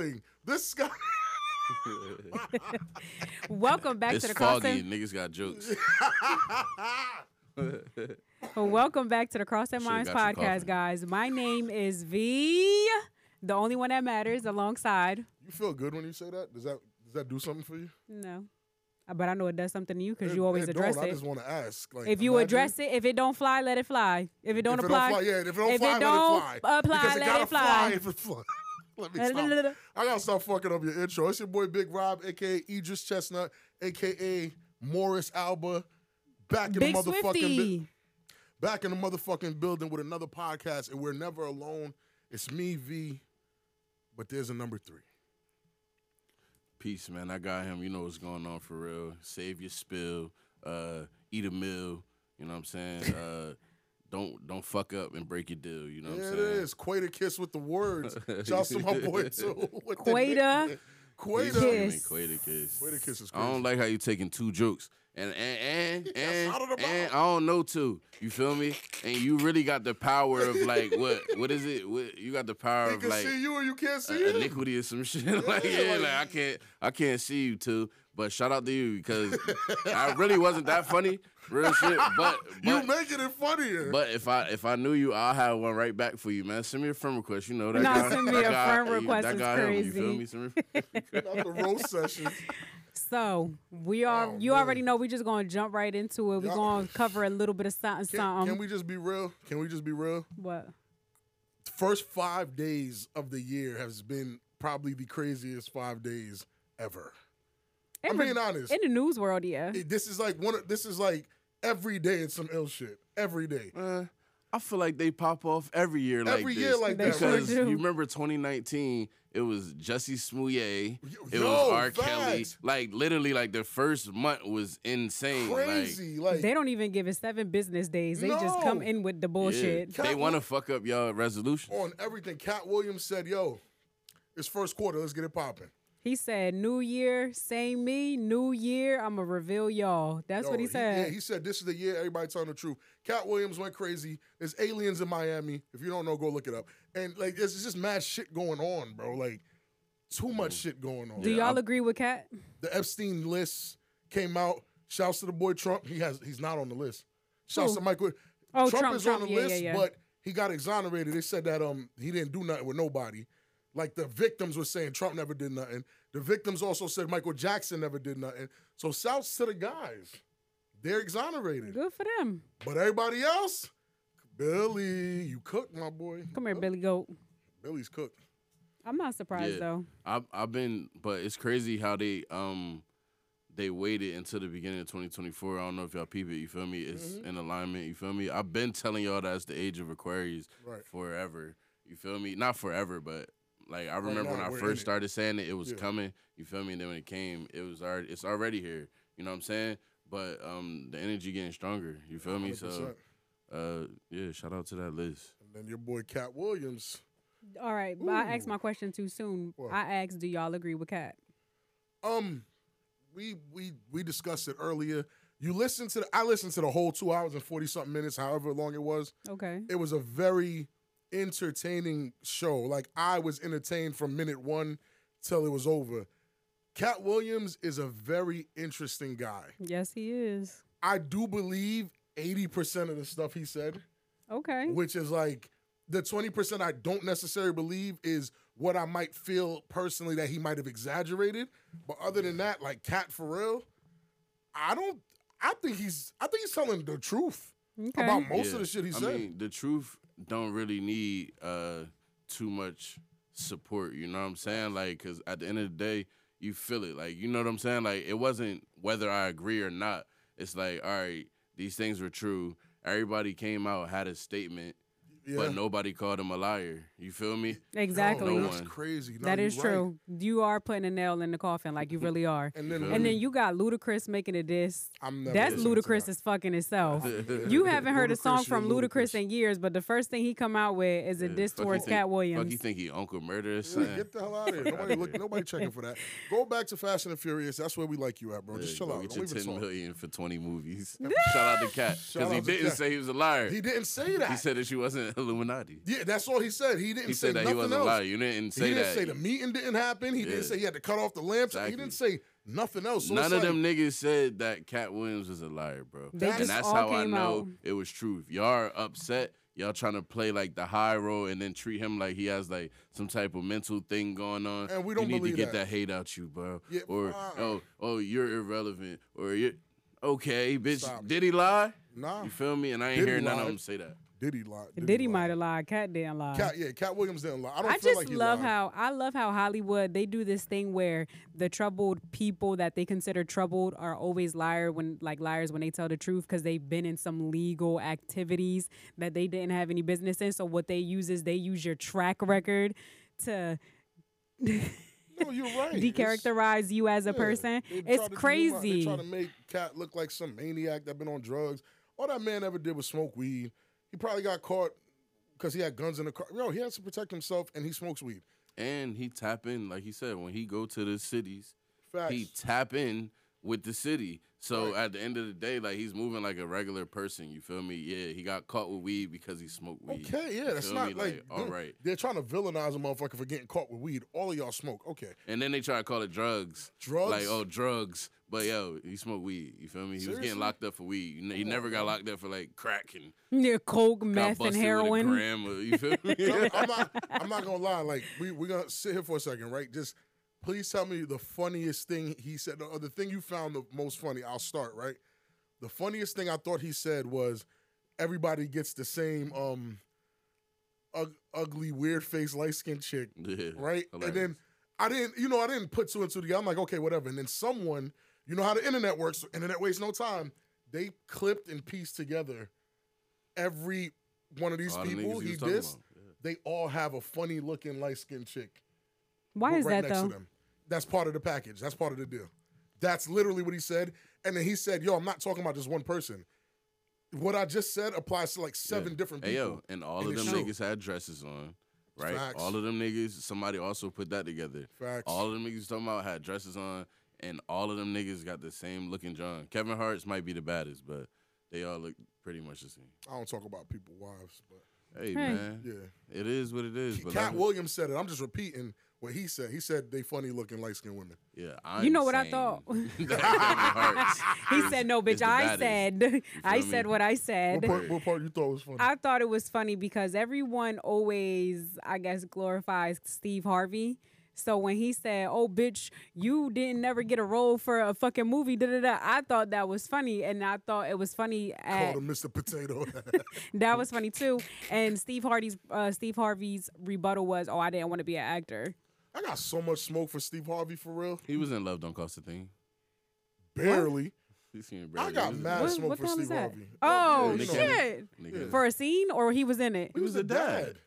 is falling. This sky. Welcome back It's to the foggy. Cross Niggas got jokes. Welcome back to the Cross and Minds podcast, guys. My name is V, the only one that matters. Alongside, You feel good when you say that? Does that does that do something for you? no, Uh, but I know it does something to you because you always it address don't. I it. just want to ask. Like, If you imagine- address it, if it don't fly, let it fly. If it don't if apply, it don't fly, yeah. If it don't if fly, it don't let it fly. apply, because it let gotta it fly. If it fly. Let me stop. I gotta stop fucking up your intro. It's your boy Big Rob, aka Idris Chestnut, aka Morris Alba, back in Big the motherfucking Swifty. bu- back in the motherfucking building with another podcast, and we're never alone. It's me, V, but there's a number three. Peace, man. I got him. You know what's going on for real. Save your spill. Uh, eat a meal. You know what I'm saying? Uh, don't don't fuck up and break your deal. You know what There I'm saying? is. Quaedakiss with the words. Shouts to my boy too. with Quater. Quater. Kiss. Quaedakiss. Quater kiss is I don't like how you taking two jokes and and and and, out of the and. I don't know too. You feel me? And you really got the power of like what what is it? What, you got the power He of can like see you or you can't see uh, iniquity or some shit. like yeah, like- like I can't I can't see you too. But shout out to you because I really wasn't that funny, real shit. But You but, making it funnier. but if I if I knew you, I'll have one right back for you, man. Send me a friend request. You know that No, guy. send me that a guy- friend request that is guy him, you feel me? Send me- Not the roast session. So we are. Oh, you man. already know. We just gonna jump right into it. We Y'all- gonna cover a little bit of something. Can, something. can we just be real? Can we just be real? what? First five days of the year has been probably the craziest five days ever. I'm In being honest. In the news world, yeah. This is like one. Of, this is like every day it's some ill shit. Every day. Uh, I feel like they pop off every year like Every this. year like that. because you remember 2019, it was Jussie Smollett, it yo, was R. Kelly. Like literally, like the first month was insane. Crazy. Like, They don't even give it seven business days. They just come in with the bullshit. yeah, they want to fuck up y'all resolution. on everything. Katt Williams said, "Yo, it's first quarter. Let's get it popping." He said, "New year, same me. New year, I'ma reveal y'all." That's Yo, what he said. yeah, he said this is the year everybody telling the truth. Katt Williams went crazy. There's aliens in Miami. If you don't know, go look it up. And like, there's just mad shit going on, bro. Like, too much shit going on. Do y'all I'm- agree with Katt? The Epstein list came out. Shouts to the boy Trump. He has he's not on the list. Shouts Who? to Michael. Oh, Trump, Trump, is Trump. on the Yeah, list, yeah, yeah. but he got exonerated. They said that um he didn't do nothing with nobody. Like the victims were saying Trump never did nothing. The victims also said Michael Jackson never did nothing. So shouts to the guys. They're exonerated. Good for them. But everybody else, Billy, you cooked, my boy. Come here, Billy Goat. Billy's cooked. I'm not surprised though. I've I've been, but it's crazy how they um they waited until the beginning of 2024. I don't know if y'all peep it. You feel me? It's Mm-hmm. in alignment. You feel me? I've been telling y'all that's the age of Aquarius Right. forever. You feel me? Not forever, but like I remember now, when I we're first it. started saying it, it was Yeah. coming. You feel me? And then when it came, it was already it's already here. You know what I'm saying? But um the energy getting stronger. You feel me? So 100%. uh yeah, shout out to that list. And then your boy Katt Williams. All right, but I asked my question too soon. What? I asked, "Do y'all agree with Katt? Um, we we we discussed it earlier. You listened to the I listened to the whole two hours and forty something minutes, however long it was. Okay. It was a very entertaining show. Like I was entertained from minute one till it was over. Katt Williams is a very interesting guy. Yes, he is. I do believe eighty percent of the stuff he said. Okay. which is like the 20% I don't necessarily believe is what I might feel personally that he might have exaggerated. But other than that, like Katt for real, I don't I think he's I think he's telling the truth Okay. about most of the shit he I said. mean, the truth don't really need uh too much support. You know what I'm saying? Like, cause at the end of the day, you feel it. Like, you know what I'm saying? Like, it wasn't whether I agree or not. It's like, all right, these things were true. Everybody came out had a statement, Yeah. but nobody called him a liar. You feel me? Exactly. No that's one. crazy. No, that right. true. You are putting a nail in the coffin, like you really are. And then- and then you got Ludacris making a diss. I'm never That's Ludacris that. as fucking itself. you haven't heard a song from Ludacris Ludacris. in years, but the first thing he come out with is a diss Fuck towards think- Katt Fuck, Williams. you think he Uncle Murder or Yeah, something? Get the hell out of here. Nobody look, nobody checking for that. Go back to Fast and the Furious. That's where we like you at, bro. Just chill out. Get Don't your even 10 talk. for 20 movies. Shout out to Katt. Because he didn't say he was a liar. He didn't say that. He said that she wasn't Illuminati. Yeah, that's all he said. He didn't He say said that nothing he wasn't else. lying. You didn't He say didn't that. say the meeting didn't happen. He Yeah. didn't say he had to cut off the lamps. He didn't say nothing else. So None of like, them niggas said that Katt Williams was a liar, bro. They and that's how I know out. it was truth. Y'all are upset. Y'all trying to play like the high road and then treat him like he has like some type of mental thing going on. And we don't you need believe to get that. that. hate out you, bro. Yeah, or uh, oh oh you're irrelevant. Or you're okay, bitch. Stop. Did he lie? Nah. You feel me? And I ain't Diddy hearing none lied. of them say that. Diddy lied. Diddy lied. might have lied. Katt didn't lie. Katt, yeah, Katt Williams didn't lie. I don't I just like love lied. how I love how Hollywood they do this thing where the troubled people that they consider troubled are always liar when like liars when they tell the truth because they've been in some legal activities that they didn't have any business in. So what they use is they use your track record to No, you're right. It's- decharacterize you as a yeah, person. It's crazy. They try to make Katt look like some maniac that been on drugs. All that man ever did was smoke weed. He probably got caught because he had guns in the car. Yo, he has to protect himself, and he smokes weed. And he tap in, like he said, when he go to the cities, Facts. he tap in with the city. So Right. at the end of the day, like he's moving like a regular person. You feel me? Yeah, he got caught with weed because he smoked weed. Okay, yeah, You that's not me? like, all they're- They're trying to villainize a motherfucker for getting caught with weed. All of y'all smoke. Okay, And then they try to call it drugs. Drugs? Like oh drugs, but yo, he smoked weed. You feel me? He was getting locked up for weed. He Come never got locked up for like crack and yeah, coke, got meth, and busted with a heroin. gram. Or, you feel me? I'm, I'm not. I'm not gonna lie. Like we we gonna sit here for a second, right? Just please tell me the funniest thing he said, or the thing you found the most funny. I'll start right. The funniest thing I thought he said was, "Everybody gets the same um, ug- ugly, weird face, light skinned chick." yeah, right? And then. I didn't, you know, I didn't put two and two together. I'm like, okay, whatever. And then someone, you know how the internet works. Internet wastes no time. They clipped and pieced together every one of these All people niggas he was dissed. Yeah. They all have a funny looking light skinned chick. Why right is that next though? To them. That's part of the package. That's part of the deal. That's literally what he said. And then he said, "Yo, I'm not talking about just one person. What I just said applies to like seven Yeah. different Hey, people." yo, and all And of them true. niggas had dresses on, right? Facts. All of them niggas, somebody also put that together. Facts. All of them niggas talking about had dresses on, and all of them niggas got the same looking John. Kevin Hart's might be the baddest, but they all look pretty much the same. I don't talk about people wives, but Hey, Hey. man, yeah. it is what it is. But Katt Williams said it. I'm just repeating what he said. He said they funny looking light skinned women. yeah, I'm You know what I thought? that Kevin Hart's He is- said, "No, bitch. I baddest. said, I said what I What said." part, what part you thought was funny? I thought it was funny because everyone always, I guess, glorifies Steve Harvey. So when he said, "Oh, bitch, you didn't never get a role for a fucking movie," da da da, I thought that was funny, and I thought it was funny. At, Called him Mr. Potato. that was funny too. And Steve Hardy's, uh, Steve Harvey's rebuttal was, "Oh, I didn't want to be an actor." I got so much smoke for Steve Harvey for real. He was in Love Don't Cost a Thing. Barely. He seen I got He was in mad. What, smoke what for the hell Steve is that? Harvey. Oh Yeah, shit! Nigga. For a scene, or he was in it? He was the dad.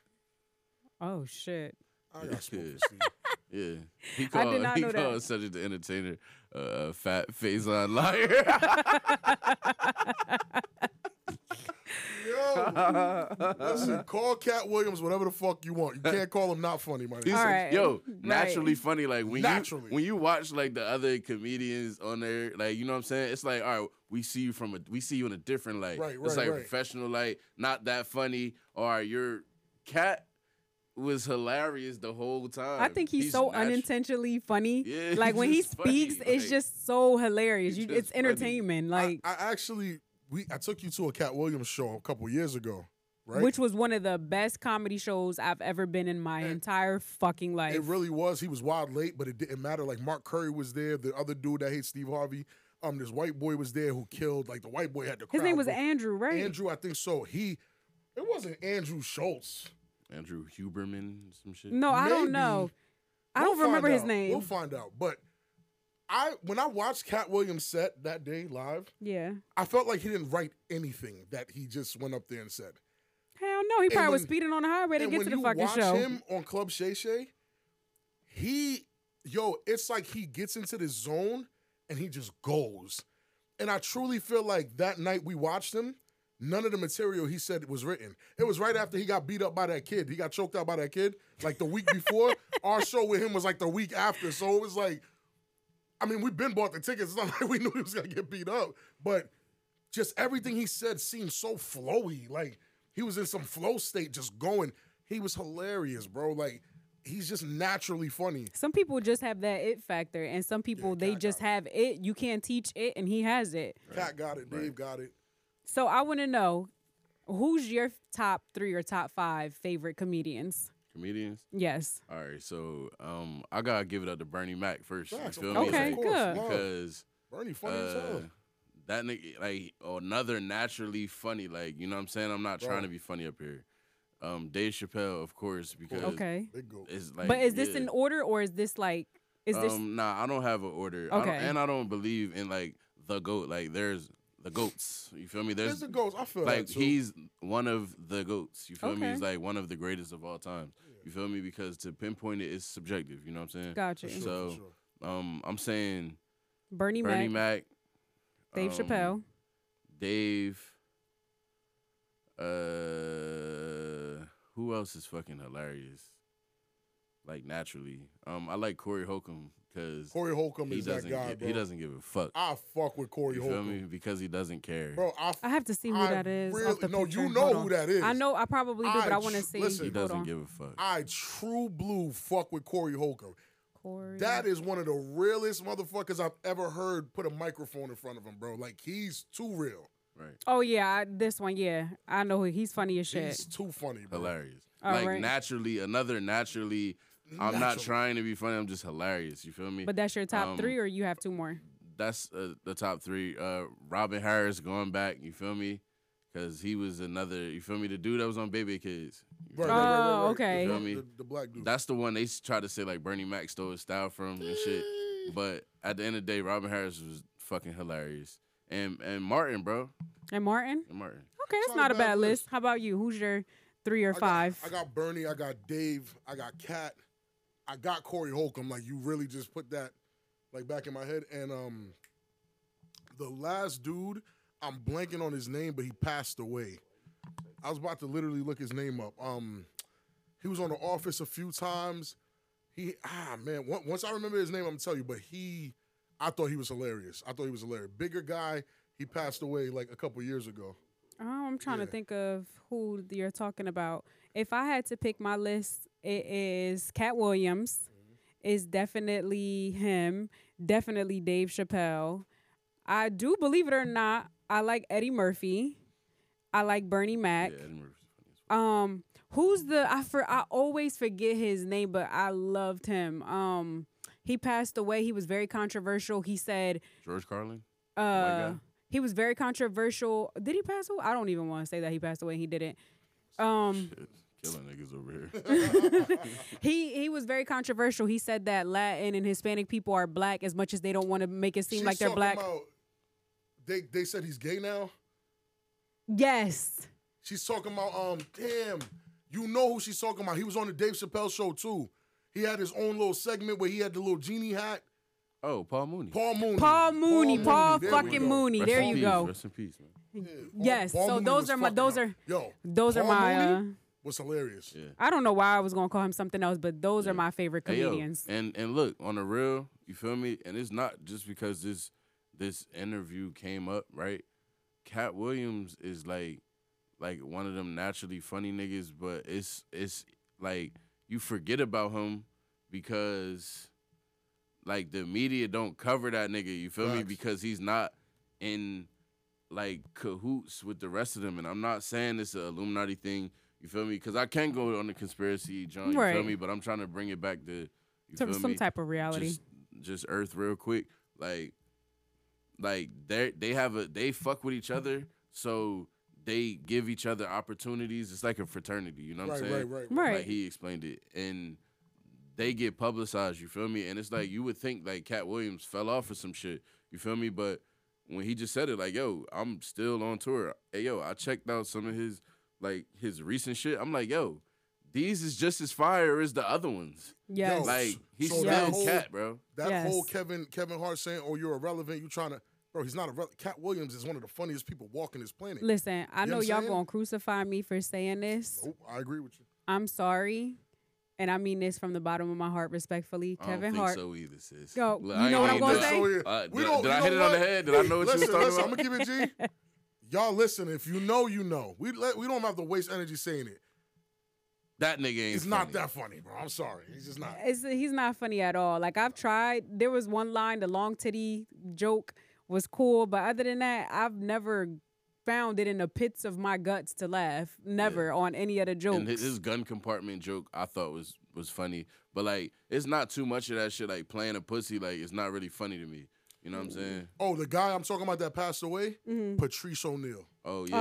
Oh shit! I got smoke for Steve. Yeah, he I called. did not he know that. called Cedric the Entertainer uh, a fat face on liar. Yo, listen, call Katt Williams whatever the fuck you want. You can't call him not funny, my He's nigga. Right. Yo, Right. naturally funny. Like when Naturally. you when you watch like the other comedians on there, like you know what I'm saying. It's like all right, we see you from a we see you in a different light. Right, It's like right. professional light, not that funny. Or your cat was hilarious the whole time. I think he's, so natu- unintentionally funny. Yeah, like when he just funny, speaks, it's like- just so hilarious. You, just it's funny. entertainment. Like I, I actually we I took you to a Katt Williams show a couple years ago, right? which was one of the best comedy shows I've ever been in my And entire fucking life. It really was. He was wild late, but it didn't matter. Like Mark Curry was there. The other dude that hates Steve Harvey. Um, this white boy was there who killed. Like the white boy had the. His crowd name was Andrew, right? Andrew, I think so. He, it wasn't Andrew Schulz. Andrew Huberman, some shit. No, I don't Maybe. know. I We'll don't remember find his out. name. We'll find out. But I, when I watched Katt Williams set that day live, yeah. I felt like he didn't write anything that he just went up there and said. Hell no, he probably was when- speeding on the highway to and get when to the you fucking watch show. him on Club Shay Shay, he, yo, it's like he gets into this zone and he just goes. And I truly feel like that night we watched him, none of the material he said was written. It was right after he got beat up by that kid. He got choked out by that kid like the week before. Our show with him was like the week after. So it was like, I mean, we've been bought the tickets. It's not like we knew he was gonna get beat up, but just everything he said seemed so flowy. Like he was in some flow state, just going. He was hilarious, bro. Like he's just naturally funny. Some people just have that it factor, and some people they just have it. You can't teach it, and he has it. Katt got it. Dave got it. So I want to know who's your top three or top five favorite comedians? Comedians. Yes. All right, so um, I gotta give it up to Bernie Mac first. Facts, you feel course, me? Okay, of course, good. Because Bernie funny as uh, hell. that nigga, like another naturally funny. Like you know what I'm saying. I'm not trying to be funny up here. Um, Dave Chappelle, of course, because Okay. Big goat. it's like. but is this yeah. in order or is this like is this Um, nah, I don't have an order. I Okay. and I don't believe in like the goat. Like there's the goats. You feel me? There's There's the ghost. I feel like that too. he's one of the goats. You feel me? He's like one of the greatest of all time. You feel me? Because to pinpoint it is subjective. You know what I'm saying? gotcha? Sure, so, sure. Um, I'm saying Bernie, Bernie Mac, Mac, Dave um, Chappelle. Dave. Uh, who else is fucking hilarious? Like naturally, um, I like Corey Holcomb because Corey Holcomb he is that doesn't guy, give, bro. he doesn't give a fuck. I fuck with Corey You feel Holcomb, me? Because he doesn't care. bro. I, I have to see who I that is. really- no, picture. you know Hold who on. that is. I know. I probably do, but I I want to see. listen. he doesn't on. give a fuck. I true blue fuck with Corey Holcomb. Corey. That is one of the realest motherfuckers I've ever heard put a microphone in front of him, bro. Like he's too real. right. Oh yeah, I, this one. Yeah, I know. He's funny as shit. He's too funny, bro. Hilarious. All like right. naturally, another naturally. I'm not trying to be funny. I'm just hilarious. You feel me? But that's your top Um, three, or you have two more? that's uh, the top three. Uh, Robin Harris going back. You feel me? Because he was another. You feel me? The dude that was on Bebe's Kids. Right, Oh, right, right, right, right. okay. The, Feel me? the, the black dude. That's the one they s- try to say like Bernie Mac stole his style from and shit. But at the end of the day, Robin Harris was fucking hilarious. And and Martin, bro, And Martin. and Martin. Okay, that's not not a a bad bad list. list. How about you? Who's your three or I got- five? I got Bernie. I got Dave. I got Cat. I got Corey Holcomb. Like you really just put that like back in my head. And um, the last dude, I'm blanking on his name, but he passed away. I was about to literally look his name up. Um, he was on the Office a few times. He ah man, once I remember his name, I'm gonna tell you. But he, I thought he was hilarious. I thought he was hilarious. Bigger guy. He passed away like a couple years ago. Oh, I'm trying Yeah. to think of who you're talking about. If I had to pick my list, it is Katt Williams. Is definitely him. Definitely Dave Chappelle. I do believe it or not, I like Eddie Murphy. I like Bernie Mac. Yeah, Eddie Murphy's funny as fuck. Um, who's the I for I always forget his name, but I loved him. Um, he passed away. He was very controversial. He said, George Carlin. uh, he was very controversial. Did he pass away? I don't even want to say that he passed away. He didn't. Um, killing niggas over here. he he was very controversial. He said that Latin and Hispanic people are black as much as they don't want to make it seem She's like they're talking black. About, they they said he's gay now. yes. She's talking about um damn, you know who she's talking about. He was on the Dave Chappelle show too. He had his own little segment where he had the little genie hat. oh, Paul Mooney. Paul Mooney. Paul Mooney, Paul There we fucking. Mooney. Rest There you peace, go. Rest in peace, man. Yeah, Paul- Yes, Paul so Mooney those are my- those up. are- yo. Those are my. Uh, Mooney was hilarious. Yeah. I don't know why I was gonna call him something else, but those are my favorite Hey, yo, comedians. and and look on the real, you feel me? And it's not just because this this interview came up, right? Katt Williams is like like one of them naturally funny niggas, but it's it's like you forget about him because like the media don't cover that nigga. You feel me? Because he's not in like cahoots with the rest of them. And I'm not saying it's an Illuminati thing. You feel me? Because I can go on the conspiracy, John. You feel Right. me? But I'm trying to bring it back to you Some, feel some me? type of reality. Just, just Earth real quick. Like, like they they have a they fuck with each other, so they give each other opportunities. It's like a fraternity. You know what Right, I'm saying? right, right, Right. Like he explained it, and they get publicized. You feel me? And it's like you would think like Katt Williams fell off or some shit. You feel me? But when he just said it, like, yo, I'm still on tour. Hey, yo, I checked out some of his like his recent shit. I'm like, yo, these is just as fire as the other ones. Yeah, Like he's So still whole- cat, bro. That Yes. whole Kevin Kevin Hart saying, "Oh, you're irrelevant. You trying to." Bro, he's not a Katt Williams is one of the funniest people walking this planet. Listen, I You know know y'all gonna crucify me for saying this. Nope, I agree with you. I'm sorry, and I mean this from the bottom of my heart, respectfully. I don't Kevin think Hart. so either, sis. Yo, Look, you I know ain't what I'm gonna gonna say? So, Uh, did, did I know hit it on the head? Did I know what listen, you were talking listen, about? I'm gonna keep it G. Y'all listen. If you know, you know. We let, we don't have to waste energy saying it. That nigga ain't. It's funny. not that funny, bro. I'm sorry. He's just not. It's, he's not funny at all. Like I've tried. There was one line, the long titty joke was cool, but other than that, I've never found it in the pits of my guts to laugh. Never on any of the jokes. And his, his gun compartment joke, I thought was was funny, but like it's not too much of that shit. Like playing a pussy, like it's not really funny to me. You know what I'm saying? Oh, the guy I'm talking about that passed away, Mm-hmm. Patrice O'Neal. Oh yeah.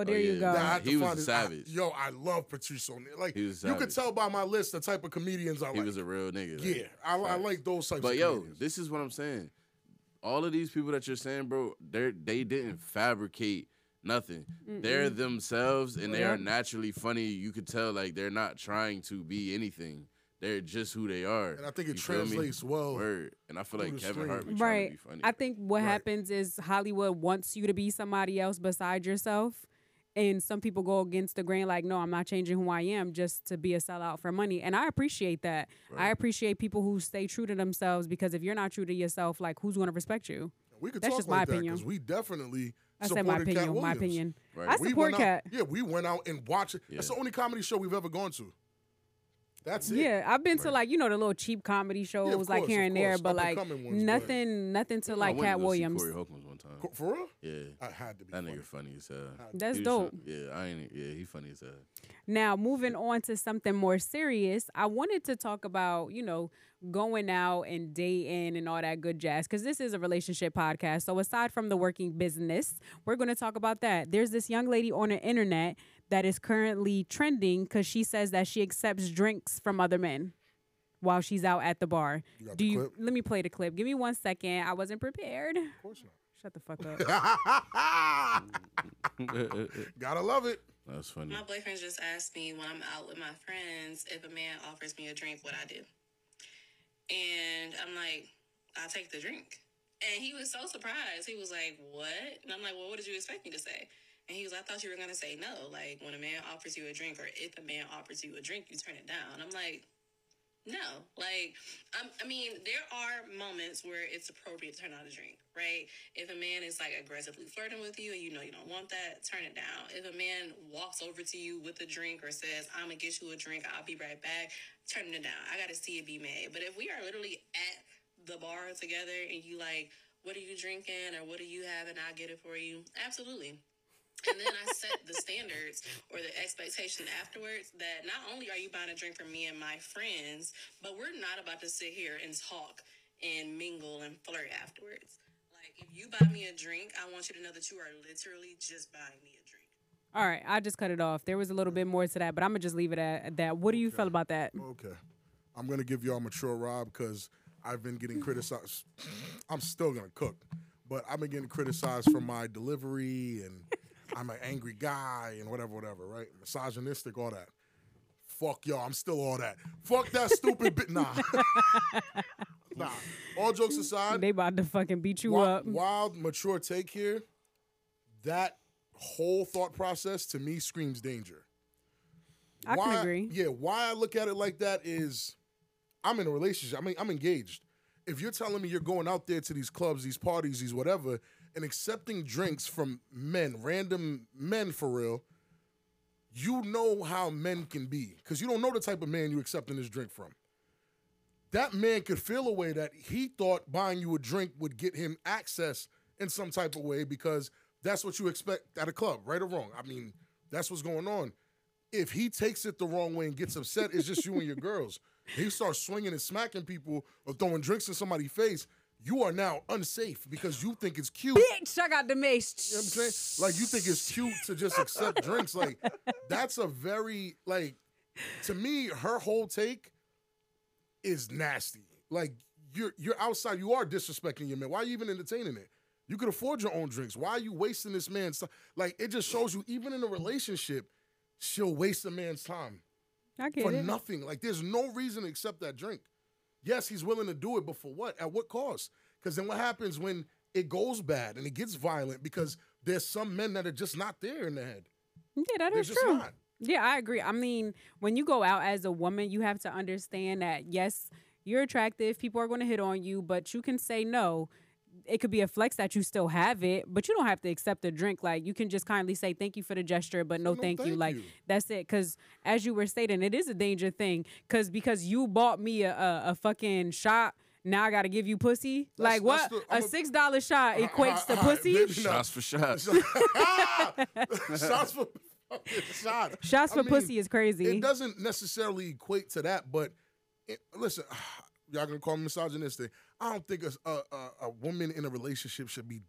oh, there you yeah. go. That I He was find a his- I- savage. yo, I love Patrice O'Neal. Like He was you could tell by my list the type of comedians I like. he was a real nigga. like, yeah, I, I like those types. But of yo, comedians. this is what I'm saying. All of these people that you're saying, bro, they they didn't fabricate nothing. They're themselves, and they are naturally funny. You could tell, like they're not trying to be anything. They're just who they are. and I think it You translates well. Word. And I feel like Kevin stream. Hart be trying right. to be funny. I think what Right. happens is Hollywood wants you to be somebody else besides yourself. And some people go against the grain, like, no, I'm not changing who I am just to be a sellout for money. And I appreciate that. I appreciate people who stay true to themselves because if you're not true to yourself, like, who's going to respect you? We could That's talk just like my that opinion. because we definitely I said my opinion. My opinion. Right. I We support out- Katt. Yeah, we went out and watched it. That's the only comedy show we've ever gone to. That's it. Yeah, I've been to like you know the little cheap comedy shows like course, here and there, but like Up-and-coming but- nothing, nothing to I like went Katt go Williams. Corey Holcomb's one time. Co- For real? Yeah. I had to be. That funny. nigga funny as hell. That's He dope. trying- Yeah, I ain't. Yeah, he funny as hell. Now, moving on to something more serious, I wanted to talk about, you know, going out and dating and all that good jazz because this is a relationship podcast. So, aside from the working business, we're going to talk about that. There's this young lady on the internet that is currently trending because she says that she accepts drinks from other men while she's out at the bar. You got Do the you? clip? Let me play the clip. Give me one second. I wasn't prepared. Of course Shut the fuck up. Gotta love it. That's funny. My boyfriend just asked me when I'm out with my friends if a man offers me a drink, what I do. And I'm like, I'll take the drink. And he was so surprised. He was like, What? And I'm like, Well, what did you expect me to say? And he was I thought you were going to say no. Like, when a man offers you a drink, or if a man offers you a drink, you turn it down. I'm like, no, like um, I mean, there are moments where it's appropriate to turn down a drink, right? If a man is like aggressively flirting with you and you know you don't want that, turn it down. If a man walks over to you with a drink or says, "I'm gonna get you a drink, I'll be right back," turn it down. I gotta see it be made. But if we are literally at the bar together and you like, "What are you drinking?" or "What do you have?" and I get it for you, absolutely. And then I set the standards or the expectation afterwards that not only are you buying a drink for me and my friends, but we're not about to sit here and talk and mingle and flirt afterwards. Like, if you buy me a drink, I want you to know that you are literally just buying me a drink. All right, I just cut it off. There was a little bit more to that, but I'm gonna just leave it at that. What do you feel about that? Okay. I'm gonna give y'all mature Rob because I've been getting criticized. I'm still gonna cook, but I've been getting criticized for my delivery and I'm an angry guy and whatever, whatever, right? Misogynistic, all that. Fuck y'all, I'm still all that. Fuck that stupid bit. Nah. nah. All jokes aside, They about to fucking beat you wi- up. wild, mature take here. That whole thought process to me screams danger. I can agree. Yeah, why I look at it like that is I'm in a relationship. I mean, I'm engaged. If you're telling me you're going out there to these clubs, these parties, these whatever, and accepting drinks from men, random men for real, you know how men can be because you don't know the type of man you're accepting this drink from. That man could feel a way that he thought buying you a drink would get him access in some type of way because that's what you expect at a club, right or wrong. I mean, that's what's going on if he takes it the wrong way and gets upset, it's just you and your girls. He starts swinging and smacking people or throwing drinks in somebody's face. You are now unsafe because you think it's cute. Bitch, I got the mace. You know what I'm saying? Like you think it's cute to just accept drinks. Like that's a very like to me, her whole take is nasty. Like you're you're outside, you are disrespecting your man. Why are you even entertaining it? You could afford your own drinks. Why are you wasting this man's time? Like it just shows you, even in a relationship, she'll waste a man's time I get for it. nothing. Like there's no reason to accept that drink. Yes, he's willing to do it, but for what? At what cost? Because then what happens when it goes bad and it gets violent? Because there's some men that are just not there in the head. Yeah, that They're is true. not. Yeah, I agree. I mean, when you go out as a woman, you have to understand that yes, you're attractive. People are going to hit on you, but you can say no. It could be a flex that you still have it, but you don't have to accept a drink. Like you can just kindly say thank you for the gesture, but no, No, thank, you. thank Like you. that's it. Because as you were stating, it is a danger thing. Because because you bought me a, a, a fucking shot. Now I gotta give you pussy. That's- like what? the- a- six dollar shot equates to all right, pussy. maybe not. Shots for shots. shots for fucking shots. Shots I for mean, pussy is crazy. It doesn't necessarily equate to that, but it, listen, y'all gonna call me misogynistic. I don't think a, a, a, woman in a relationship should be, you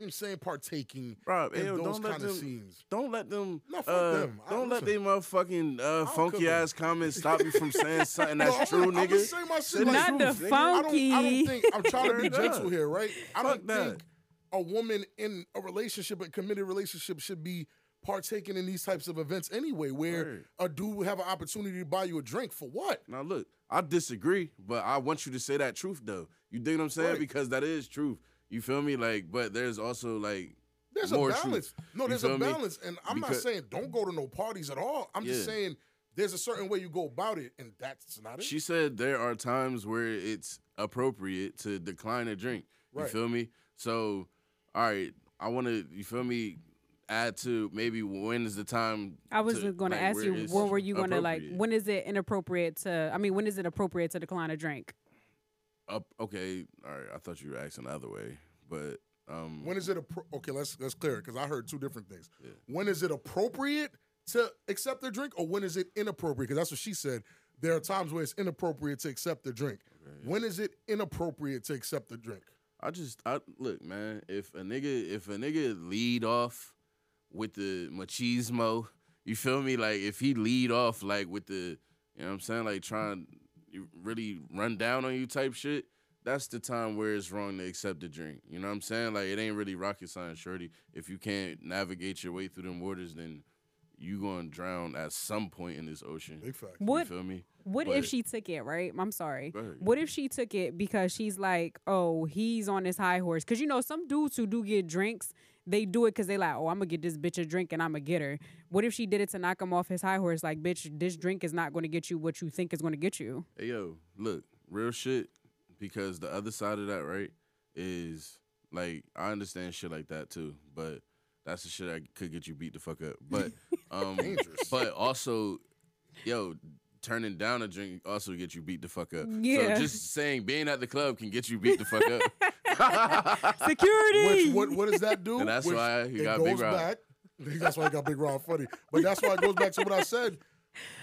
know I'm saying, partaking in ayo, those kind of scenes. Don't let them. No, fuck uh, them. I- Don't let them motherfucking uh, funky ass comments stop you from saying something No, that's I'm true, I'ma nigga. say my shit like- Not the truth, nigga. I don't, I funky. don't think I'm trying to be gentle here, right? I Fuck don't that. think a woman in a relationship, a committed relationship, should be partaking in these types of events anyway, where Word. a dude would have an opportunity to buy you a drink for what? Now look, I disagree, but I want you to say that truth though. You dig what I'm saying? Right. Because that is truth. You feel me? Like, but there's also like There's a balance. truth. No, there's a feel me? balance, and I'm not saying don't go to no parties at all. I'm just saying there's a certain way you go about it, and that's not it. She said there are times where it's appropriate to decline a drink. You Right. feel me? So, all right, I want to. You feel me? Add to maybe when is the time? I was to, going to like, ask you it's when were you going to like when is it inappropriate to I mean when is it appropriate to decline a drink? Up, okay, all right. I thought you were asking the other way, but um, when is it appro- okay? Let's let's clear it because I heard two different things. When is it appropriate to accept the drink, or when is it inappropriate? Because that's what she said. There are times where it's inappropriate to accept the drink. When is it inappropriate to accept the drink? I just I look, man. If a nigga, if a nigga lead off with the machismo, you feel me? Like if he lead off like with the, you know what I'm saying, like trying to really run down on you type shit. That's the time where it's wrong to accept the drink. You know what I'm saying? Like it ain't really rocket science, shorty. If you can't navigate your way through them waters, then you gonna drown at some point in this ocean. Big fact. You What feel me? What But- if she took it, right? I'm sorry. Go ahead. What if she took it because she's like, oh, he's on his high horse? Because you know, some dudes who do get drinks, they do it because they like, oh, I'm gonna get this bitch a drink and I'm gonna get her. What if she did it to knock him off his high horse? Like, bitch, this drink is not gonna get you what you think is gonna get you. Hey yo, look, real shit. Because the other side of that, right, is like I understand shit like that too, but that's the shit that could get you beat the fuck up. But um, but also, yo, turning down a drink also get you beat the fuck up. Yeah. So just saying being at the club can get you beat the fuck up. Security. Which what what does that do? And that's Which why he got goes Big Rob. back. That's why I got Big Rob funny. But that's why it goes back to what I said.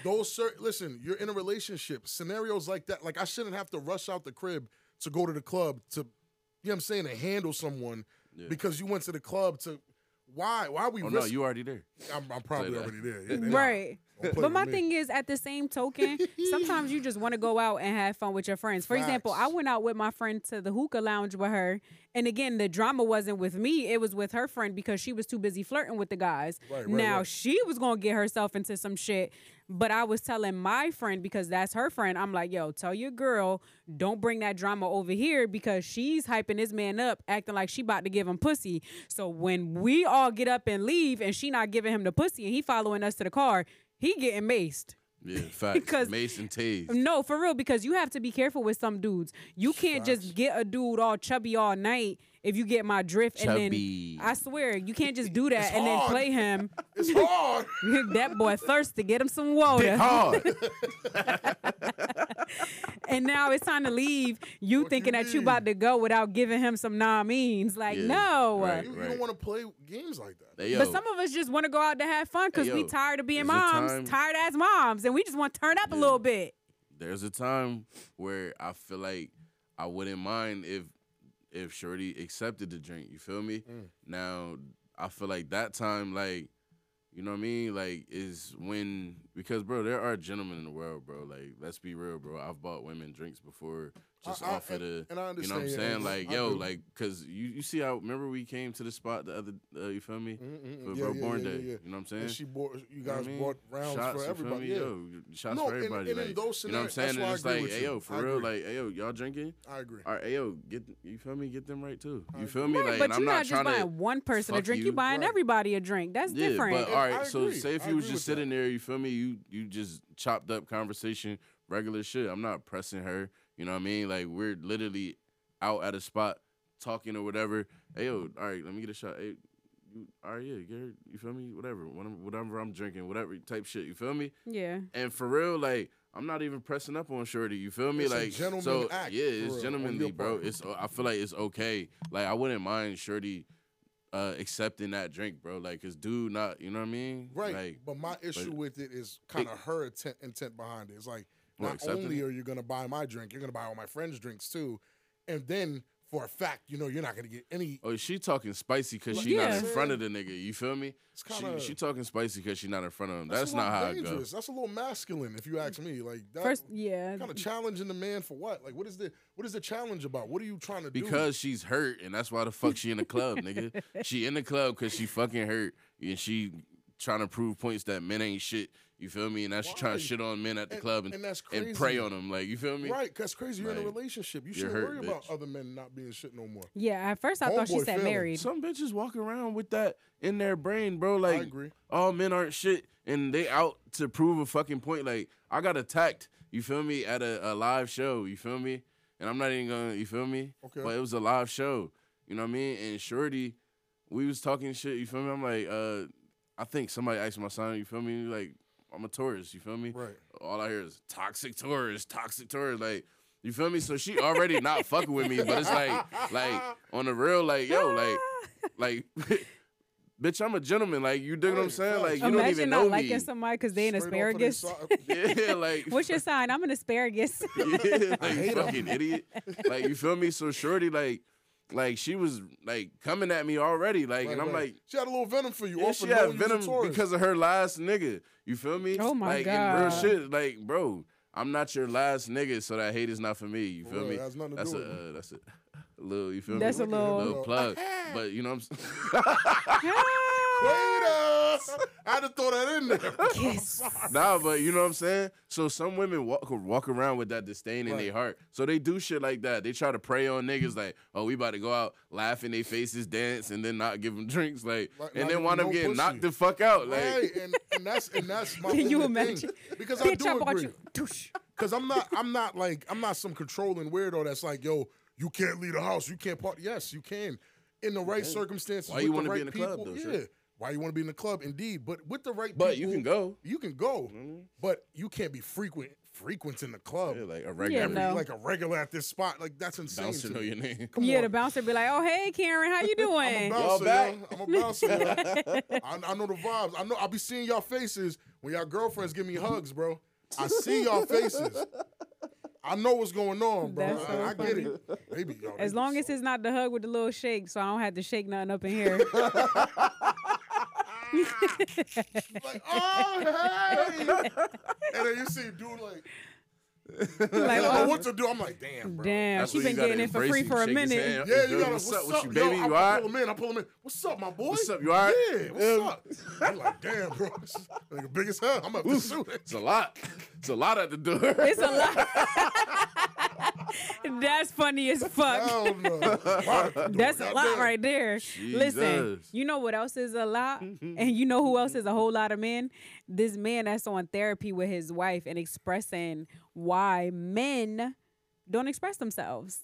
Those certain listen, you're in a relationship. Scenarios like that, like I shouldn't have to rush out the crib to go to the club to you know what I'm saying, to handle someone Yeah. because you went to the club to why? Why are we oh no, you already there. I'm, I'm probably already there. Yeah, they not. Right. But my thing is, at the same token, sometimes you just want to go out and have fun with your friends. For example, I went out with my friend to the hookah lounge with her. And again, the drama wasn't with me, it was with her friend because she was too busy flirting with the guys. Right, right, now, right. she was going to get herself into some shit. But I was telling my friend, because that's her friend, I'm like, yo, tell your girl, don't bring that drama over here because she's hyping this man up, acting like she about to give him pussy. So when we all get up and leave and she not giving him the pussy and he following us to the car, he getting maced. Yeah, facts. Because- Mason Taze. No, for real, because you have to be careful with some dudes. You can't Facts. just get a dude all chubby all night if you get my drift. Chubby. And then I swear, you can't just do that It's and then hard. play him. It's hard. that boy thirsty, get him some water. It's hard. And now it's time to leave. You What thinking you that you mean? about to go without giving him some nah means. Like, Yeah, no. right. You, you don't want to play games like that. Hey, yo, But some of us just want to go out to have fun because Hey, we yo, tired of being there's a moms, tired as moms, and we just want to turn up a Yeah. little bit. there's a time where I feel like I wouldn't mind if if Shorty accepted the drink. You feel me? Mm. Now I feel like that time, like you know what I mean, like is when because bro, there are gentlemen in the world, bro. Like let's be real, bro. I've bought women drinks before just I- I- off of the. and I You know what I'm saying? yeah, Like, I yo, do. like, cause you, you see how remember we came to the spot the other, uh, you feel me? Mm-mm, For yeah, Bro yeah, Born yeah, Day. yeah, yeah. You know what I'm saying? And she bought. You You know guys bought rounds shots, for everybody. me? Yeah, Yo, shots No, for everybody. and in like, those you know what I'm saying? that's And why I it's agree like, with hey, you. yo, for I real, agree. like, hey, yo, y'all drinking? I agree. All right, hey, yo, get you feel me? Get them right too. You I feel me? Like, but I'm you're not not just trying to. buying one person a drink. you. You buying everybody a drink. That's Yeah, different. but And all I right. So agree. say if I you was just sitting there, you feel me? You you just chopped up conversation, regular shit. I'm not pressing her. You know what I mean? Like we're literally out at a spot talking or whatever. Hey yo, all right, let me get a shot. Hey, you, all right, yeah, get her, you feel me? Whatever, whatever, whatever I'm drinking, whatever type shit. You feel me? Yeah. And for real, like I'm not even pressing up on Shorty. You feel me? It's a like gentleman so, act, yeah, it's real, gentlemanly, bro. It's I feel like it's okay. Like I wouldn't mind Shorty uh accepting that drink, bro. Like his dude, not you know what I mean? Right. Like, but my issue but- with it is kind of her intent, intent behind it. It's like What, not accepting only are you gonna buy my drink, you're gonna buy all my friends' drinks too, and then for a fact, you know, you're not gonna get any. Oh, she talking spicy because Like, she not in front of the nigga. You feel me? It's kinda- she, she talking spicy because she not in front of him. That's, That's, not little how it goes. That's a little masculine, if you ask me. Like that, First, yeah. kind of challenging the man for what? Like, what is the what is the challenge about? What are you trying to do? Because she's hurt, and that's why the fuck she in the club, nigga. She in the club because she fucking hurt, and she trying to prove points that men ain't shit. You feel me? And now she trying to shit on men at the And- club and, and that's and prey on them. Like you feel me? right? That's crazy. You're in a relationship. You shouldn't hurt, worry about other men not being shit no more. Yeah, at first I thought she said feeling. married. Some bitches walk around with that in their brain, bro. Like agree. all men aren't shit, and they out to prove a fucking point. Like I got attacked. You feel me? At a, a live show. You feel me? And I'm not even gonna. You feel me? Okay. But it was a live show. You know what I mean? And Shorty, we was talking shit. You feel me? I'm like, uh, I think somebody asked my son. You feel me? Like I'm a Taurus. You feel me? Right. All I hear is toxic Taurus, toxic Taurus. Like. You feel me? So she already not fucking with me, but it's like, like on the real, like yo, like, like, bitch, I'm a gentleman. Like you dig what I'm saying? Like you Imagine don't even know not know liking me. somebody because they an Straight off of asparagus. side- Yeah, like What's your sign? I'm an asparagus. yeah, like hate 'em. fucking idiot. Like you feel me? So shorty, like, like she was like coming at me already, like, Right, and I'm right. like. she had a little venom for you. Yeah, she had you was a venom because of her last nigga. You feel me? Oh my like, in real shit, like, bro, I'm not your last nigga, so that hate is not for me. You feel real, me? it has nothing to that's do a with me. uh, that's a, a little. You feel That's me? That's a little- little plug. but you know what I'm saying? Waiter! I had to throw that in there. Kiss. Nah, but you know what I'm saying? So some women walk walk around with that disdain in Right. their heart. So they do shit like that. They try to prey on niggas like, oh, we about to go out, laugh in their faces, dance, and then not give them drinks, like, Like, and then give wind them up no getting pussy. knocked the fuck out. Like, right, and, and that's and that's my Can you to imagine? think. Because I do I bought agree. you. Because I'm not I'm not like I'm not some controlling weirdo that's like, yo, you can't leave the house, you can't party. Yes, you can. In the right circumstances. Why with you the wanna be right in the club, people, though, Yeah. sure? Why you want to be in the club? Indeed, but with the right but people, you can go. You can go, mm-hmm. but you can't be frequent frequent in the club. Yeah, like a Yeah, regular no. Like a regular at this spot, like that's insane. bouncer to know your name. Come yeah, on. the bouncer be like, "Oh, hey, Karen, how you doing? I'm a doing?" bouncer, back? yo. I'm a bouncer. I, I know the vibes. I know. I'll be seeing y'all faces when y'all girlfriends give me hugs, bro. I see y'all faces. I know what's going on, bro. That's so I, I get funny. it. Maybe yo, As long be as so- it's not the hug with the little shake, so I don't have to shake nothing up in here. like, oh hey, and then you see dude like, like, I don't oh, what to do. I'm like, damn, bro. damn, That's she been getting it for free him, for a minute. hand. Yeah, you gotta. me? What's, What's up with you, Yo, baby? I, You I alright? pull him in. I pull him in. What's up, my boy? What's up? You alright? Yeah, what's Yeah. up? I'm like, damn, bro. This is like big as hell. I'm gonna have to shoot it. It's a lot. It's a lot at the door. It's a lot. That's funny as fuck. Hell no. That's a lot right there. Listen, Jesus. you know what else is a lot? and you know who else is a whole lot of men? This man that's on therapy with his wife and expressing why men don't express themselves.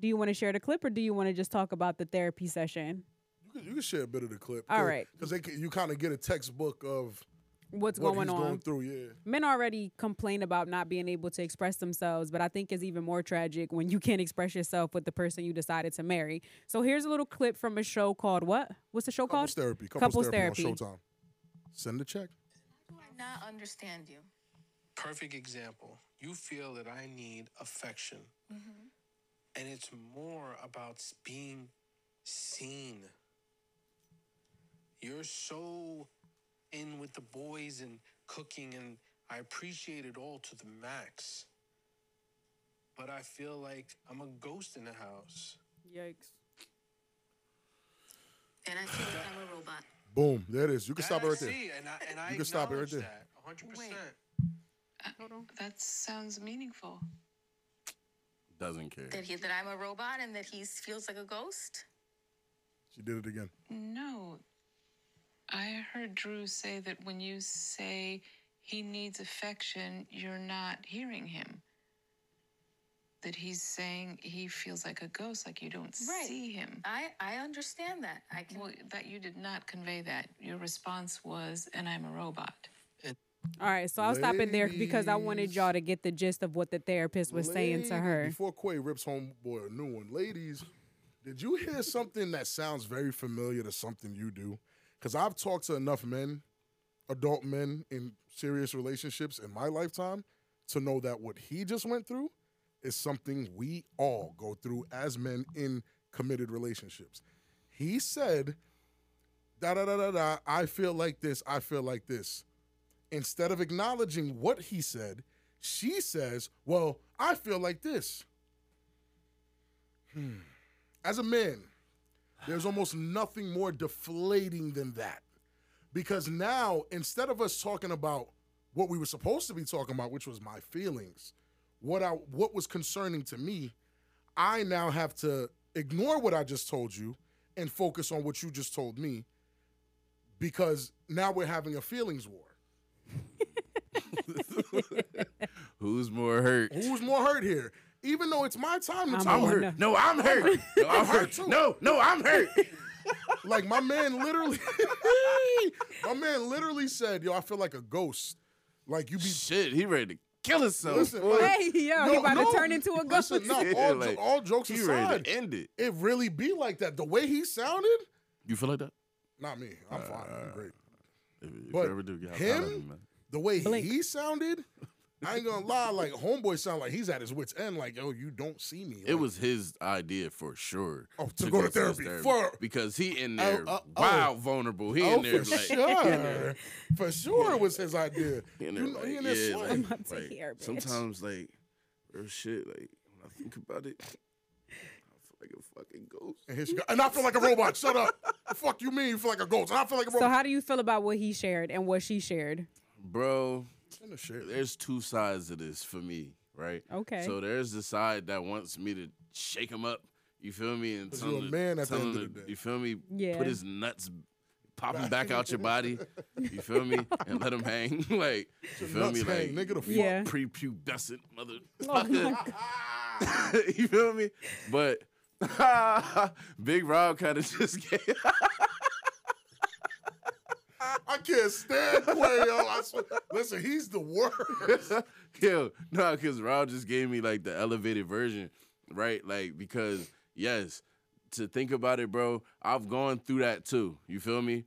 Do you want to share the clip or do you want to just talk about the therapy session? You can, you can share a bit of the clip. All right. Because you kind of get a textbook of What's what going he's on? going through. Yeah. men already complain about not being able to express themselves, but I think it's even more tragic when you can't express yourself with the person you decided to marry. So here's a little clip from a show called what? What's the show Couples called? therapy. Couples, Couples therapy, therapy. on Showtime. Send the check. do I not understand you? perfect example. You feel that I need affection. Mm-hmm. And it's more about being seen. You're so in with the boys and cooking, and I appreciate it all to the max. But I feel like I'm a ghost in the house. Yikes. And I feel like I'm a robot. Boom. There it is. You can That stop it I right there. see, And I, and I You can stop it right there. That, 100%. Wait. Uh, that sounds meaningful. Doesn't care. That he that I'm a robot and that he feels like a ghost. She did it again. No. I heard Drew say that when you say he needs affection, you're not hearing him. that he's saying he feels like a ghost, like you don't Right. see him. I I understand that. I can. Well, that you did not convey that. Your response was, "And I'm a robot." All right, so I'll stop it there because I wanted y'all to get the gist of what the therapist was saying to her. Before Quay rips homeboy a new one, ladies, did you hear something that sounds very familiar to something you do? Because I've talked to enough men, adult men in serious relationships in my lifetime to know that what he just went through is something we all go through as men in committed relationships. He said, da da da da da, I feel like this, I feel like this. Instead of acknowledging what he said, she says, Well, I feel like this. Hmm. As a man, there's almost nothing more deflating than that. Because now, instead of us talking about what we were supposed to be talking about, which was my feelings, what I what was concerning to me, I now have to ignore what I just told you and focus on what you just told me because now we're having a feelings war. Who's more hurt? Who's more hurt here? Even though it's my time to I'm talk, I'm hurt. no. No, I'm hurt. No, I'm hurt. too. No, no, I'm hurt. like my man literally, my man literally said, "Yo, I feel like a ghost." Like you be Shit, he ready to kill himself. Listen, like- Hey, yo, he about no, to turn into a ghost. Listen, no, Yeah, all, jo- like, all jokes he ready aside, to end it. it really be like that. The way he sounded, You feel like that? not me. I'm fine. I'm uh, great. If, if But you ever do, get holla at me, him, man. the way Blink. he sounded, I ain't gonna lie. Like homeboy sound like he's at his wits end. Like yo, you don't see me. It was his idea for sure. Oh, to go to this therapy. For- because he in Oh, there oh, oh. wild vulnerable. He Oh, in there for like sure. for sure, it was his idea. He in You there know, like, he in there yeah, slang. like, I'm about to like, hear, bitch. sometimes like real shit. Like when I think about it, I feel like a fucking ghost. And, here go. and I feel like a robot. Shut up. Fuck you mean you feel like a ghost? And I feel like a robot. So how do you feel about what he shared and what she shared? Bro, In the shit. there's two sides to this for me, right? Okay. So there's the side that wants me to shake him up. You feel me? And 'Cause tell you're a him, man at the tell end him of the to- day. You feel me? Yeah. Put his nuts, pop him back out your body. You feel me? And let him hang. like, you feel nuts me? hang, Like, nigga, the fuck? Yeah. prepubescent mother. Oh my God. you feel me? But Big Rob kind of just gave. I can't stand Quayo. I swear. Listen, he's the worst. Yo, no, because Rob just gave me like the elevated version, right? Like, because, yes, to think about it, bro, I've gone through that too. You feel me?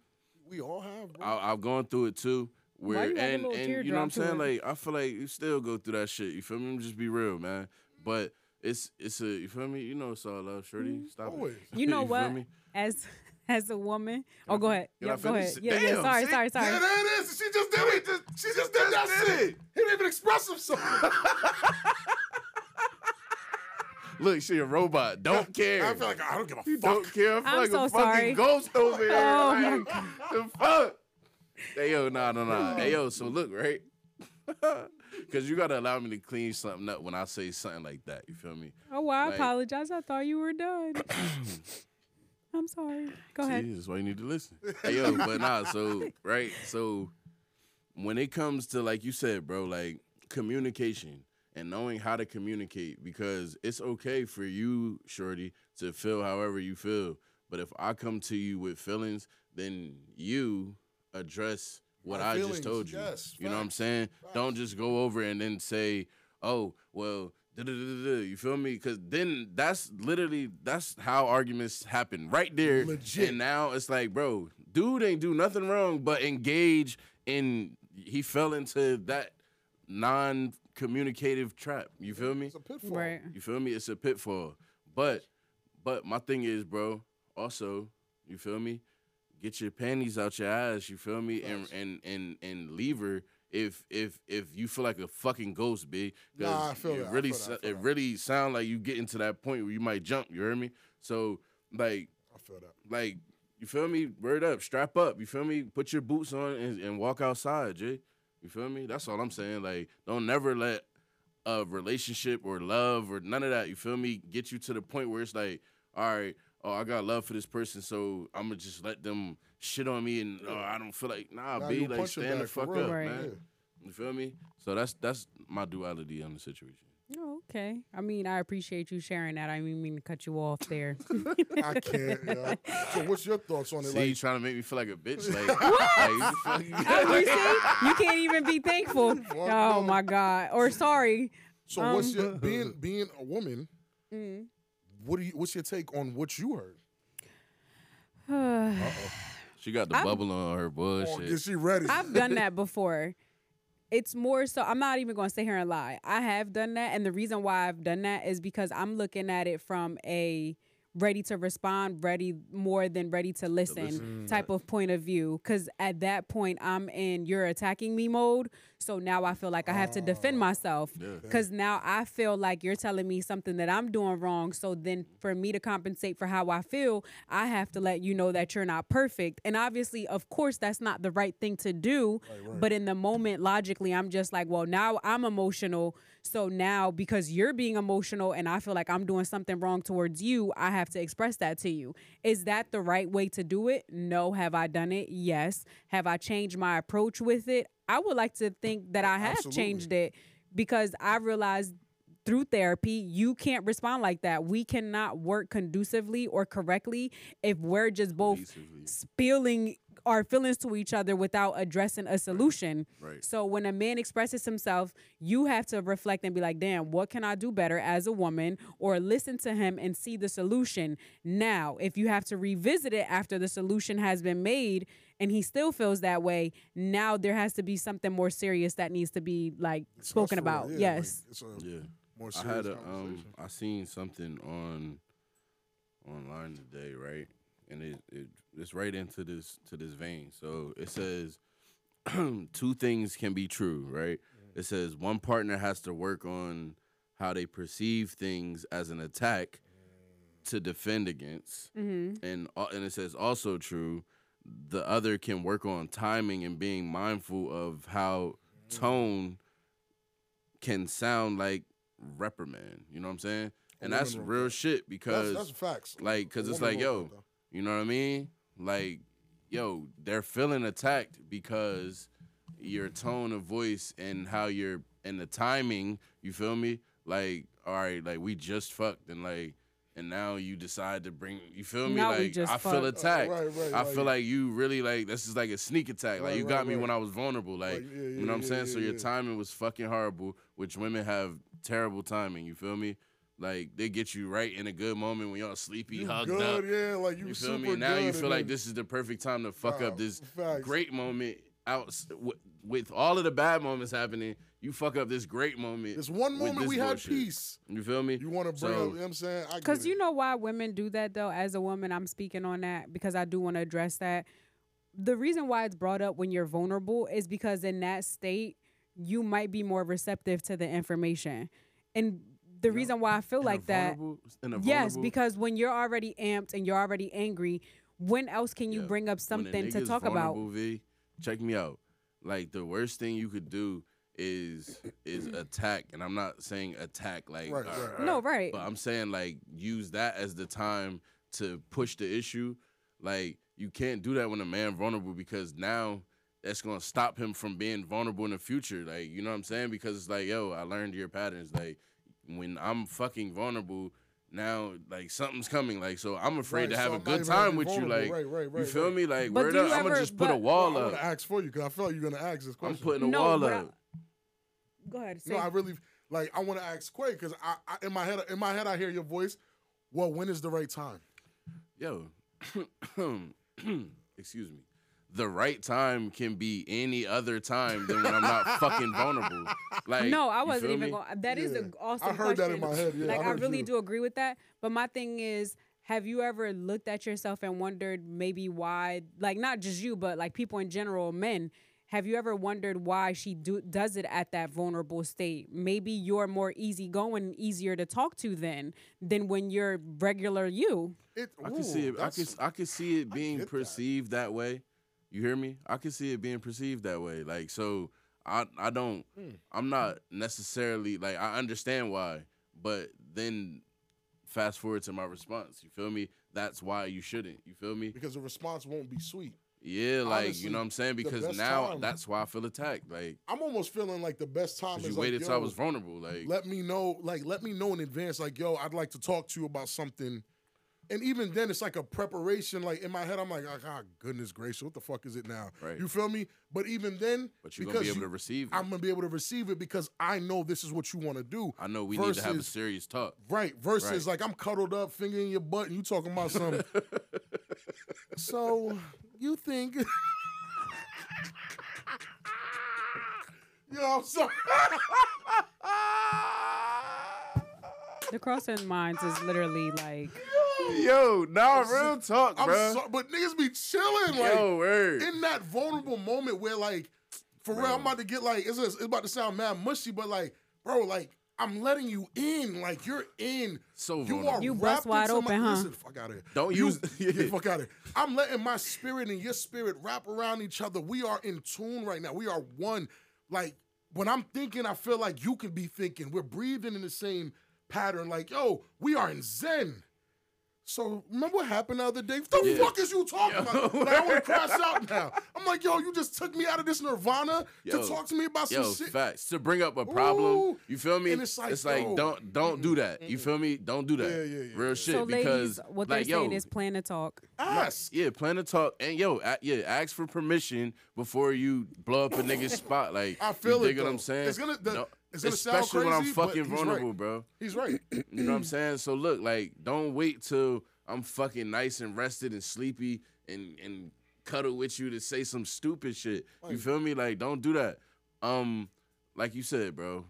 We all have, bro. I, I've gone through it too. Where you have a and, and you know what I'm saying? Like I feel like you still go through that shit. You feel me? Just be real, man. But it's it's a you feel me? You know it's all love, shorty. Mm-hmm. Stop Always. it. You know feel what? me? As as a woman. Oh, go ahead. Yeah, go ahead. finish? Yeah, yeah. Sorry, see? sorry, sorry. Yeah, there it is. She just did it. She just did that did shit. it. He didn't even express himself. Look, she a robot. Don't care. I feel like I don't give a fuck. don't care. I feel I'm like so a fucking sorry. ghost over here. Oh, like, the fuck? Hey yo, nah, nah, nah. Hey yo, so look, right? Cause you gotta allow me to clean something up when I say something like that. You feel me? Oh, well, I Like- apologize. I thought you were done. I'm sorry. Go ahead. See, that's why you need to listen. Hey yo, but nah, so right, so when it comes to like you said, bro, like communication and knowing how to communicate, because it's okay for you, Shorty, to feel however you feel. But if I come to you with feelings, then you address what My I feelings, just told you. yes, you know what I'm facts, saying? Don't just go over and then say, "Oh, well." Da-da-da-da-da," You feel me? Because then that's literally that's how arguments happen right there. Legit. And now it's like, bro, dude ain't do nothing wrong but engage in. He fell into that non-communicative trap. You feel me? It's a pitfall. Right. You feel me? It's a pitfall. But but my thing is, bro, also, you feel me? Get your panties out your ass, you feel me? And and and and leave her if if if you feel like a fucking ghost, big. Nah, I feel it that, really feel that, it that. really sound like you getting to that point where you might jump, you hear me? So like I feel that. like you feel me? Word up, strap up. You feel me? Put your boots on and, and walk outside, Jay. You feel me? That's all I'm saying. Like, don't never let a relationship or love or none of that. You feel me? Get you to the point where it's like, all right, oh, I got love for this person, so I'm gonna just let them shit on me, and oh, I don't feel like nah, Nah, be like stand the fuck real. up, Right. man. Yeah. You feel me? So that's that's my duality on the situation. Oh, okay. I mean, I appreciate you sharing that. I didn't mean to cut you off there. I can't. Yeah. So, what's your thoughts on it? See, you trying to make me feel like a bitch. Like, like, you fucking- you see, you can't even be thankful. Oh no. my God. Or sorry. so um, what's your being being a woman? Mm. What do you? What's your take on what you heard? she got the bubble on her Oh, bullshit. is she ready? I've done that before. It's more so I'm not even going to sit here and lie. I have done that and the reason why I've done that is because I'm looking at it from a ready to respond, ready more than ready to listen, type of point of view cuz at that point I'm in you're attacking me mode. So now I feel like I have to defend oh. myself cuz now I feel like you're telling me something that I'm doing wrong. So then for me to compensate for how I feel, I have to let you know that you're not perfect. And obviously, of course, that's not the right thing to do. But in the moment, logically, I'm just like, well, now I'm emotional. So now, because you're being emotional and I feel like I'm doing something wrong towards you, I have to express that to you. Is that the right way to do it? No. Have I done it? Yes. Have I changed my approach with it? I would like to think that I have Absolutely. changed it because I realized through therapy, you can't respond like that. We cannot work conducively or correctly if we're just both spilling our feelings to each other without addressing a solution. Right. So when a man expresses himself, you have to reflect and be like, damn, what can I do better as a woman? Or listen to him and see the solution. Now, if you have to revisit it after the solution has been made and he still feels that way, now there has to be something more serious that needs to be like spoken for about. yeah, yes. like, it's a Yeah. more I had a um. I seen something on online today, right? And it, it it's right into this to this vein. So it says two things can be true, right? It says one partner has to work on how they perceive things as an attack to defend against. Mm-hmm. And al- and it says also true the other can work on timing and being mindful of how tone can sound like reprimand. You know what I'm saying? And that's real shit because that's facts. like cuz it's like yo, though. You know what I mean? Like yo, they're feeling attacked because your tone of voice and how you're and the timing, you feel me? Like all right, like we just fucked and like and now you decide to bring you feel me Now we like just I feel fucked. attacked. right, right, I feel like- like you really like this is like a sneak attack. Like you right, got me right. when I was vulnerable. Like, Like, yeah, you know what I'm yeah, saying? so yeah, your timing was fucking horrible, which women have terrible timing. You feel me? Like they get you right in a good moment when y'all sleepy, You hugged good, up. yeah, like you, You feel super me? Now you feel like this is the perfect time to fuck Nah, up this facts. great moment out with, with all of the bad moments happening. You fuck up this great moment. This one moment this we had peace. You feel me? You want to bring So- up, you know what I'm saying? Because you know why women do that though. As a woman, I'm speaking on that because I do want to address that. The reason why it's brought up when you're vulnerable is because in that state, you might be more receptive to the information. And the reason why I feel In a like that, in a yes, because when you're already amped and you're already angry, when else can you Yeah, bring up when a something to talk about? vulnerable, V, check me out. Like the worst thing you could do is is attack, and I'm not saying attack like Right, uh, right. No, right. but I'm saying like use that as the time to push the issue. Like you can't do that when a man vulnerable because now that's gonna stop him from being vulnerable in the future. Like you know what I'm saying? Because it's like yo, I learned your patterns. Like when I'm fucking vulnerable. Now, like something's coming, like so, I'm afraid Right, to have a I'm not good time be with you, like Right, right, you feel right. me? Like But word do up, I'm gonna just put a but- up i'm gonna ask for you because I felt you're gonna ask this question I'm putting a No, wall but I- up. Go ahead. Say, No, I really like. I want to ask Quay because I, I in my head, in my head, I hear your voice. Well, when is the right time? Yo, excuse me. The right time can be any other time than when I'm not fucking vulnerable. Like no, I wasn't even me? going. That is Yeah. an awesome I heard that in my head, yeah, like I I, really you. do agree with that. But my thing is, have you ever looked at yourself and wondered maybe why? Like not just you, but like people in general, men. Have you ever wondered why she do, does it at that vulnerable state? Maybe you're more easygoing, easier to talk to then than when you're regular you. It, I can see it. I can I can see it being get that. perceived that way. You hear me? I can see it being perceived that way. Like so, I I don't. Hmm. I'm not necessarily like I understand why, but then fast forward to my response. You feel me? That's why you shouldn't. You feel me? because the response won't be sweet. Yeah, like Honestly, you know what I'm saying? Because now time- that's why I feel attacked. Like I'm almost feeling like the best time is you like, waited till I was vulnerable. Like let me know, like let me know in advance, like yo, I'd like to talk to you about something. And even then, it's like a preparation. Like in my head, I'm like, oh, God, goodness gracious, what the fuck is it now? Right. You feel me? But even then, but you're gonna be able you- to receive it. I'm gonna be able to receive it because I know this is what you want to do. I know we need to have a serious talk. Right. Versus Right. like I'm cuddled up, finger in your butt, and you talking about something. so you think? Yo, I'm sorry. The crossing minds is literally like Yo, nah, real talk, I'm bro. sorry, but niggas be chilling like Yo, word. in that vulnerable moment where like, for real, I'm about to get like it's, it's about to sound mad mushy, but like, bro, like I'm letting you in, like you're in. So you vulnerable. are You bust wide into my- open, huh? Listen, fuck out of here. Don't You- use- yeah, fuck out of here. I'm letting my spirit and your spirit wrap around each other. We are in tune right now. We are one. Like when I'm thinking, I feel like you can be thinking. We're breathing in the same pattern. Like yo, we are in Zen. So remember what happened the other day? What the Yeah. fuck is you talking about? Like, I want to crash out now. I'm like, yo, you just took me out of this nirvana Yo. to talk to me about some Yo, shit. facts to bring up a problem. Ooh. You feel me? And it's like, yo, don't don't do that. You feel me? Don't do that. Yeah, yeah, yeah, Real yeah. shit. so because ladies, what like, they're saying is plan to talk. Ask. yeah, plan to talk and yo, a- yeah, ask for permission before you blow up a nigga's spot. Like I feel you it, dig what I'm saying? It's gonna- the- No, it's gonna sound especially when I'm crazy, but fucking he's right. vulnerable, bro. He's right. You know what I'm saying? So look, like, don't wait till I'm fucking nice and rested and sleepy and and cuddle with you to say some stupid shit. You feel me? Like, don't do that. Um, like you said, bro,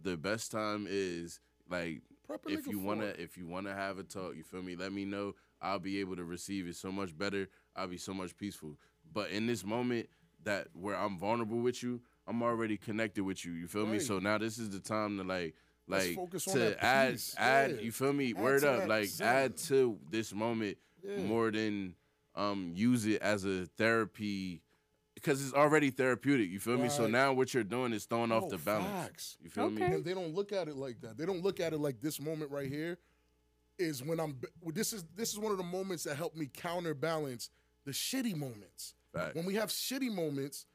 the best time is like if you wanna it. if you wanna have a talk, you feel me? Let me know. I'll be able to receive it so much better. I'll be so much peaceful. But in this moment that where I'm vulnerable with you, I'm already connected with you. You feel me? So now this is the time to like like to add peace. add Yeah. you feel me? Add Word up. Like zen. add to this moment more than um use it as a therapy because it's already therapeutic. You feel me? So now what you're doing is throwing off the balance. facts. You feel me? Okay. and they don't look at it like that. They don't look at it like this moment right here is when I'm. This is this is one of the moments that help me counterbalance the shitty moments. Fact. When we have shitty moments,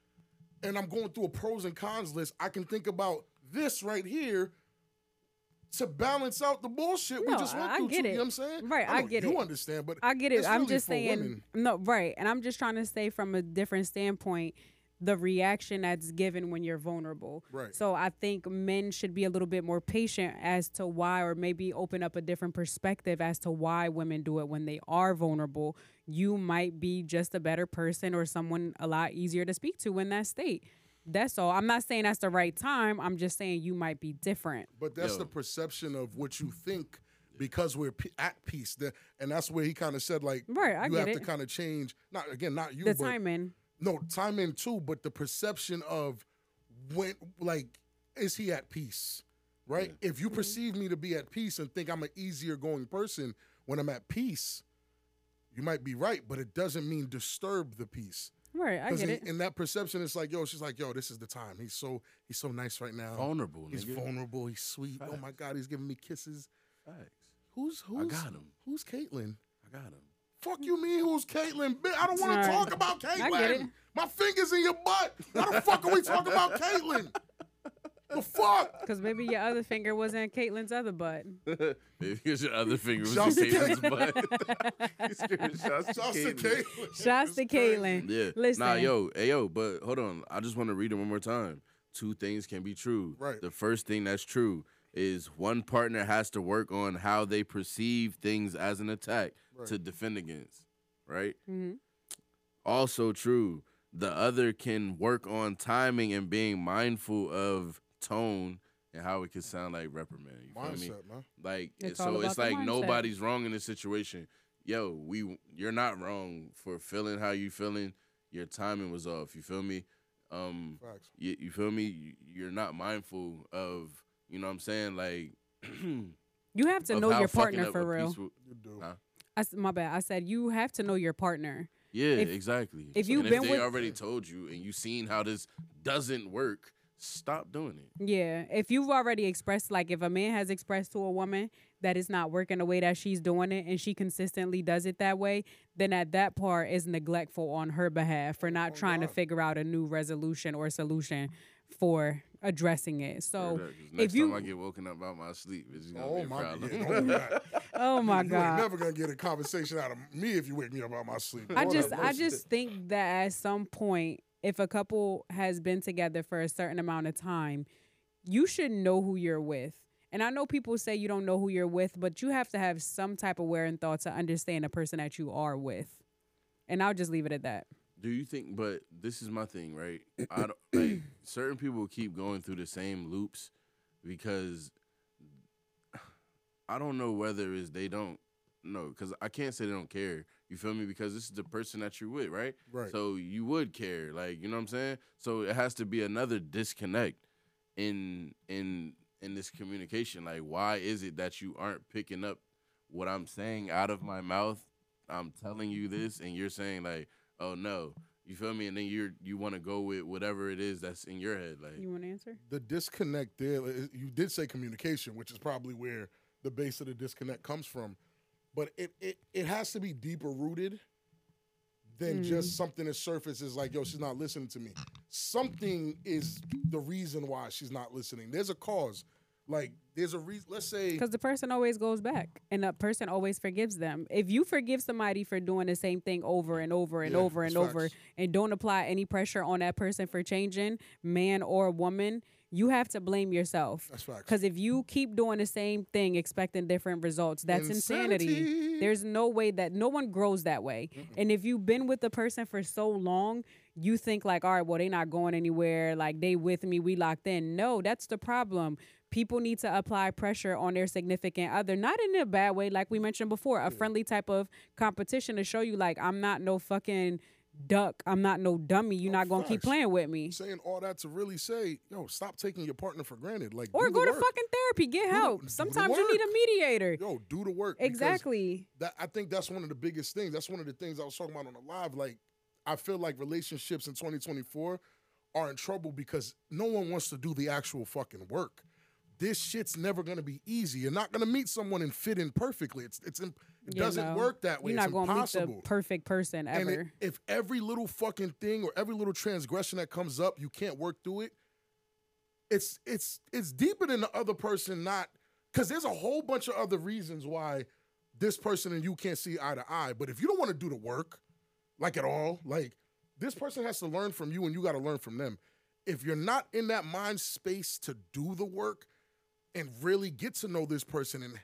and I'm going through a pros and cons list, I can think about this right here to balance out the bullshit we just went I through. get too, it. You know what I'm saying? Right, I know get you it. You understand, but I get it. I'm really just saying women. no, right. And I'm just trying to say from a different standpoint the reaction that's given when you're vulnerable. Right. So I think men should be a little bit more patient as to why or maybe open up a different perspective as to why women do it when they are vulnerable. You might be just a better person or someone a lot easier to speak to in that state. That's all. I'm not saying that's the right time. I'm just saying you might be different. But that's Yo. the perception of what you think because we're p- at peace. The- and that's where he kind of said, like, Right, I you get have to kind of change. Not again, not you, The but timing. no time in too, but the perception of when, like, is he at peace? Right. If Mm-hmm. you perceive me to be at peace and think I'm an easier going person when I'm at peace, you might be right, but it doesn't mean disturb the peace. Right, I get in, it. in that perception, it's like, yo, she's like, yo, this is the time. He's so he's so nice right now. Vulnerable, He's nigga. vulnerable. He's sweet. Oh my God, he's giving me kisses. Facts. Who's who's got him. Who's Caitlyn? I got him. Fuck you, mean who's Caitlyn? I don't want Alright. to talk about I Caitlyn. get it. My fingers in your butt. Why the fuck are we talking about Caitlyn? The fuck? Because maybe your other finger wasn't Caitlyn's other butt. Maybe your other finger was Shouts in to Caitlyn's butt. Shots to Shouts to Caitlyn. Caitlyn. Shouts to Caitlyn. Yeah. Listen. Nah, yo, hey, yo, but hold on. I just want to read it one more time. Two things can be true. Right. The first thing that's true is one partner has to work on how they perceive things as an attack to defend against. Right? Mm-hmm. Also true. The other can work on timing and being mindful of tone and how it could sound like reprimand. You feel me? Mindset, man. Like It's so it's like mindset. nobody's wrong in this situation. Yo, we you're not wrong for feeling how you feeling. Your timing was off. You feel me? Um Facts. you, you feel me? You- You're not mindful of, you know what I'm saying? Like You have to know your partner for real. peaceful- You do. Huh? I s my bad. I said you have to know your partner. Yeah, If- exactly. if you've and been if they with- already told you and you seen how this doesn't work, stop doing it. Yeah, if you've already expressed, like, if a man has expressed to a woman that it's not working the way that she's doing it, and she consistently does it that way, then at that part is neglectful on her behalf for not oh, trying to figure out a new resolution or solution for addressing it. So Word up, 'cause next if you, time I get woken up out my sleep, it's gonna be Oh a my problem. god! Don't do that. oh my you ain't never gonna get a conversation out of me if you wake me up out my sleep. I Lord just I just think that at some point if a couple has been together for a certain amount of time, you should know who you're with. And I know people say you don't know who you're with, but you have to have some type of wear and thought to understand the person that you are with. And I'll just leave it at that. Do you think? But this is my thing, right? I don't like certain people keep going through the same loops because I don't know whether it's they don't know because I can't say they don't care. You feel me? Because this is the person that you're with, right? Right. So you would care, like you know what I'm saying. So it has to be another disconnect in in in this communication. Like, why is it that you aren't picking up what I'm saying out of my mouth? I'm telling you this, and you're saying like, "Oh no," you feel me? And then you're you want to go with whatever it is that's in your head. Like, You want to answer? the disconnect there. is- You did say communication, which is probably where the base of the disconnect comes from, but it it, it has to be deeper rooted than hmm. just something that surfaces like, yo, she's not listening to me. Something is the reason why she's not listening. There's a cause. Like there's a reason. Let's say Because the person always goes back and the person always forgives them. If you forgive somebody for doing the same thing over and over and Yeah, over and over facts. and don't apply any pressure on that person for changing, man or woman, you have to blame yourself. That's facts. Because if you keep doing the same thing expecting different results, that's insanity. Insanity. There's no way that no one grows that way. And if you've been with the person for so long, you think like, all right, well, they're not going anywhere. Like they with me, we locked in. No, that's the problem. People need to apply pressure on their significant other, not in a bad way, like we mentioned before, a friendly type of competition to show you like I'm not no fucking duck. I'm not no dummy. You're No, not gonna keep playing with me. saying all that to really say, yo, stop taking your partner for granted. Like Or go the to work. fucking therapy, get help. the Sometimes you need a mediator. Yo, do the work. Exactly. that I think that's one of the biggest things. That's one of the things I was talking about on the live. Like, I feel like relationships in 2024 are in trouble because no one wants to do the actual fucking work. This shit's never gonna be easy. You're not gonna meet someone and fit in perfectly. It's it's imp- it You doesn't know, work that way. You're it's not gonna impossible. meet the perfect person And it- ever. if every little fucking thing or every little transgression that comes up, you can't work through it. It's it's it's deeper than the other person not because there's a whole bunch of other reasons why this person and you can't see eye to eye. But if you don't want to do the work, like at all, like this person has to learn from you and you got to learn from them. If you're not in that mind space to do the work and really get to know this person and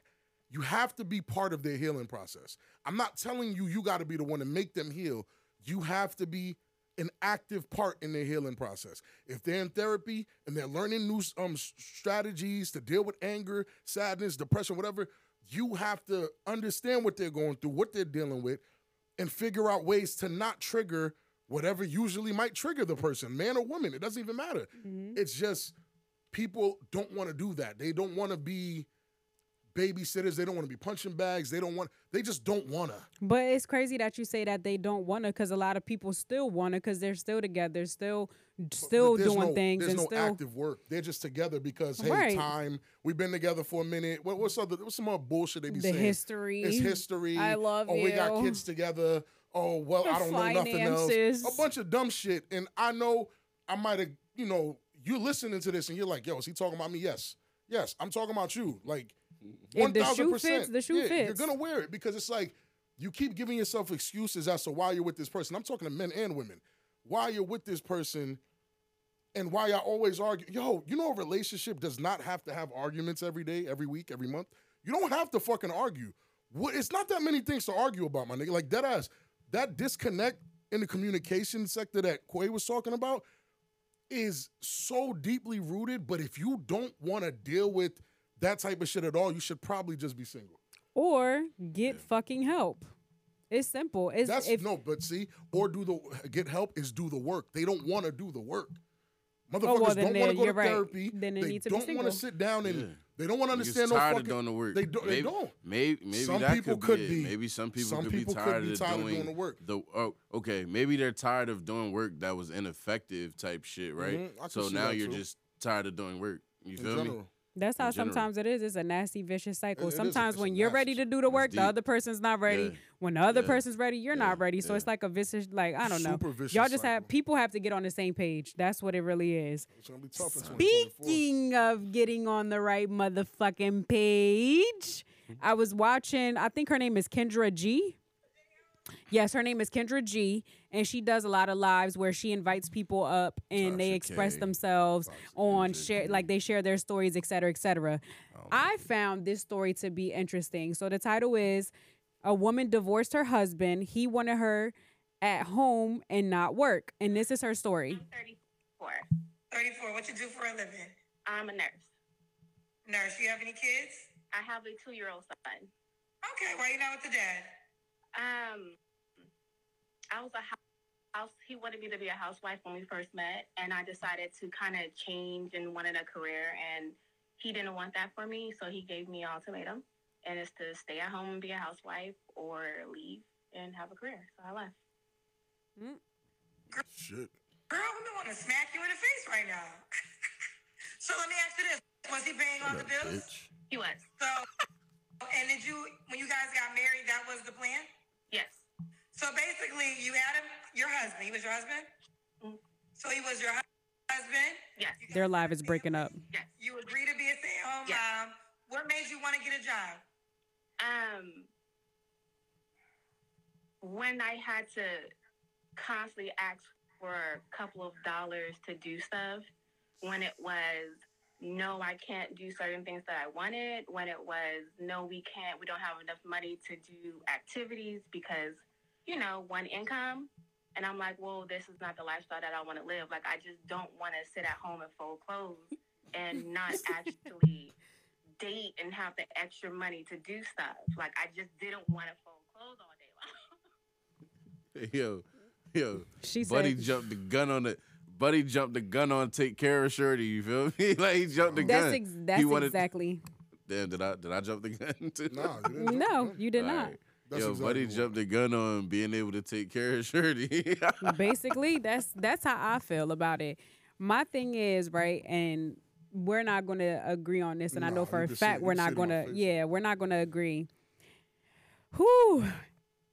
you have to be part of their healing process. I'm not telling you you got to be the one to make them heal. You have to be an active part in their healing process. If they're in therapy and they're learning new um, strategies to deal with anger, sadness, depression, whatever, you have to understand what they're going through, what they're dealing with, and figure out ways to not trigger whatever usually might trigger the person, man or woman. It doesn't even matter. It's just people don't want to do that. They don't want to be babysitters. They don't want to be punching bags. They don't want. They just don't want to. But it's crazy that you say that they don't want to, because a lot of people still want to, because they're still together, still, still doing no, things, There's and no still. active work. They're just together because hey, Right. time. We've been together for a minute. What, what's other? What's some more bullshit they be The saying? history. It's history. I love oh, we got kids together. Oh well, The I don't know nothing else. A bunch of dumb shit. And I know I might have. You know, you're listening to this and you're like, yo, is he talking about me? Yes, yes, I'm talking about you. Like. One the thousand shoe percent. fits, the shoe yeah, You're gonna wear it because it's like you keep giving yourself excuses as to why you're with this person. I'm talking to men and women. Why you're with this person, and why y'all always argue. Yo, you know a relationship does not have to have arguments every day, every week, every month. You don't have to fucking argue. What? It's not that many things to argue about, my nigga. Like that ass. That disconnect in the communication sector that Quay was talking about is so deeply rooted. But if you don't want to deal with that type of shit at all, you should probably just be single. or get fucking help. It's simple. It's That's if, no, but see, or do the get help is do the work. They don't want to do the work. Motherfuckers Oh, well, don't want to go to right. therapy. Then they they need to don't want to sit down and Yeah. they don't want to understand no tired fucking. of doing the work. They, do, maybe, they don't. Maybe, maybe Some that people could, could be, be. Maybe some people Some could people be could tired, be of, tired of doing doing the work. The oh, okay, maybe they're tired of doing work that was ineffective type shit, right? Mhm, So now you're too. just tired of doing work. You In feel me? That's how sometimes it is. It's a nasty, vicious cycle. It- sometimes when you're ready to do the work, the other person's not ready. Yeah. When the other Yeah. person's ready, you're not ready. So Yeah. it's like a vicious, like I don't know. Super vicious Y'all just have people have to get on the same page. That's what it really is. It's gonna be tough in 2024. Speaking of getting on the right motherfucking page, mm-hmm. I was watching, I think her name is Kendra G. Yes, her name is Kendra G, and she does a lot of lives where she invites people up and they express K. themselves on Kendra share G. like they share their stories, et cetera, et cetera. I found this story to be interesting. So the title is A Woman Divorced Her Husband. He wanted her at home and not work. And this is her story. 34. 34. What you do for a living? I'm a nurse. Nurse. You have any kids? I have a two year old son. Okay. Why you not with the dad? Um, I was a hou- house. He wanted me to be a housewife when we first met, and I decided to kind of change and wanted a career, and he didn't want that for me, so he gave me an ultimatum, and it's to stay at home and be a housewife or leave and have a career. So I left. Mm. Shit. Girl, we don't want to smack you in the face right now. so let me ask you this: Was he paying all the bills? bitch? He was. So, and did you, when you guys got married, that was the plan? Yes. So basically, you had him, your husband. He was your husband. So he was your husband. Yes. You Their guys live is breaking up. Yes. You agreed to be a stay-at-home Yes. mom. What made you want to get a job? um when I had to constantly ask for a couple of dollars to do stuff, when it was no, I can't do certain things that I wanted, when it was no, we can't, we don't have enough money to do activities because, you know, one income. And I'm like, well, this is not the lifestyle that I want to live. Like, I just don't want to sit at home and fold clothes and not actually date and have the extra money to do stuff. Like I just didn't want to fold clothes all day long. Yo, yo, She Buddy said jumped the gun on it. Buddy jumped the gun on take care of Shirley. You feel me? like he jumped the that's gun. ex- that's wanted, exactly. Damn, did I did I jump the gun too? Nah, you didn't. No, you did not. Alright. That's Yo, exactly Buddy what- jumped the gun on being able to take care of Shirley. Basically, that's that's how I feel about it. My thing is right, and we're not going to agree on this, and I know for a fact you we're not going to. Yeah, we're not going to agree. Who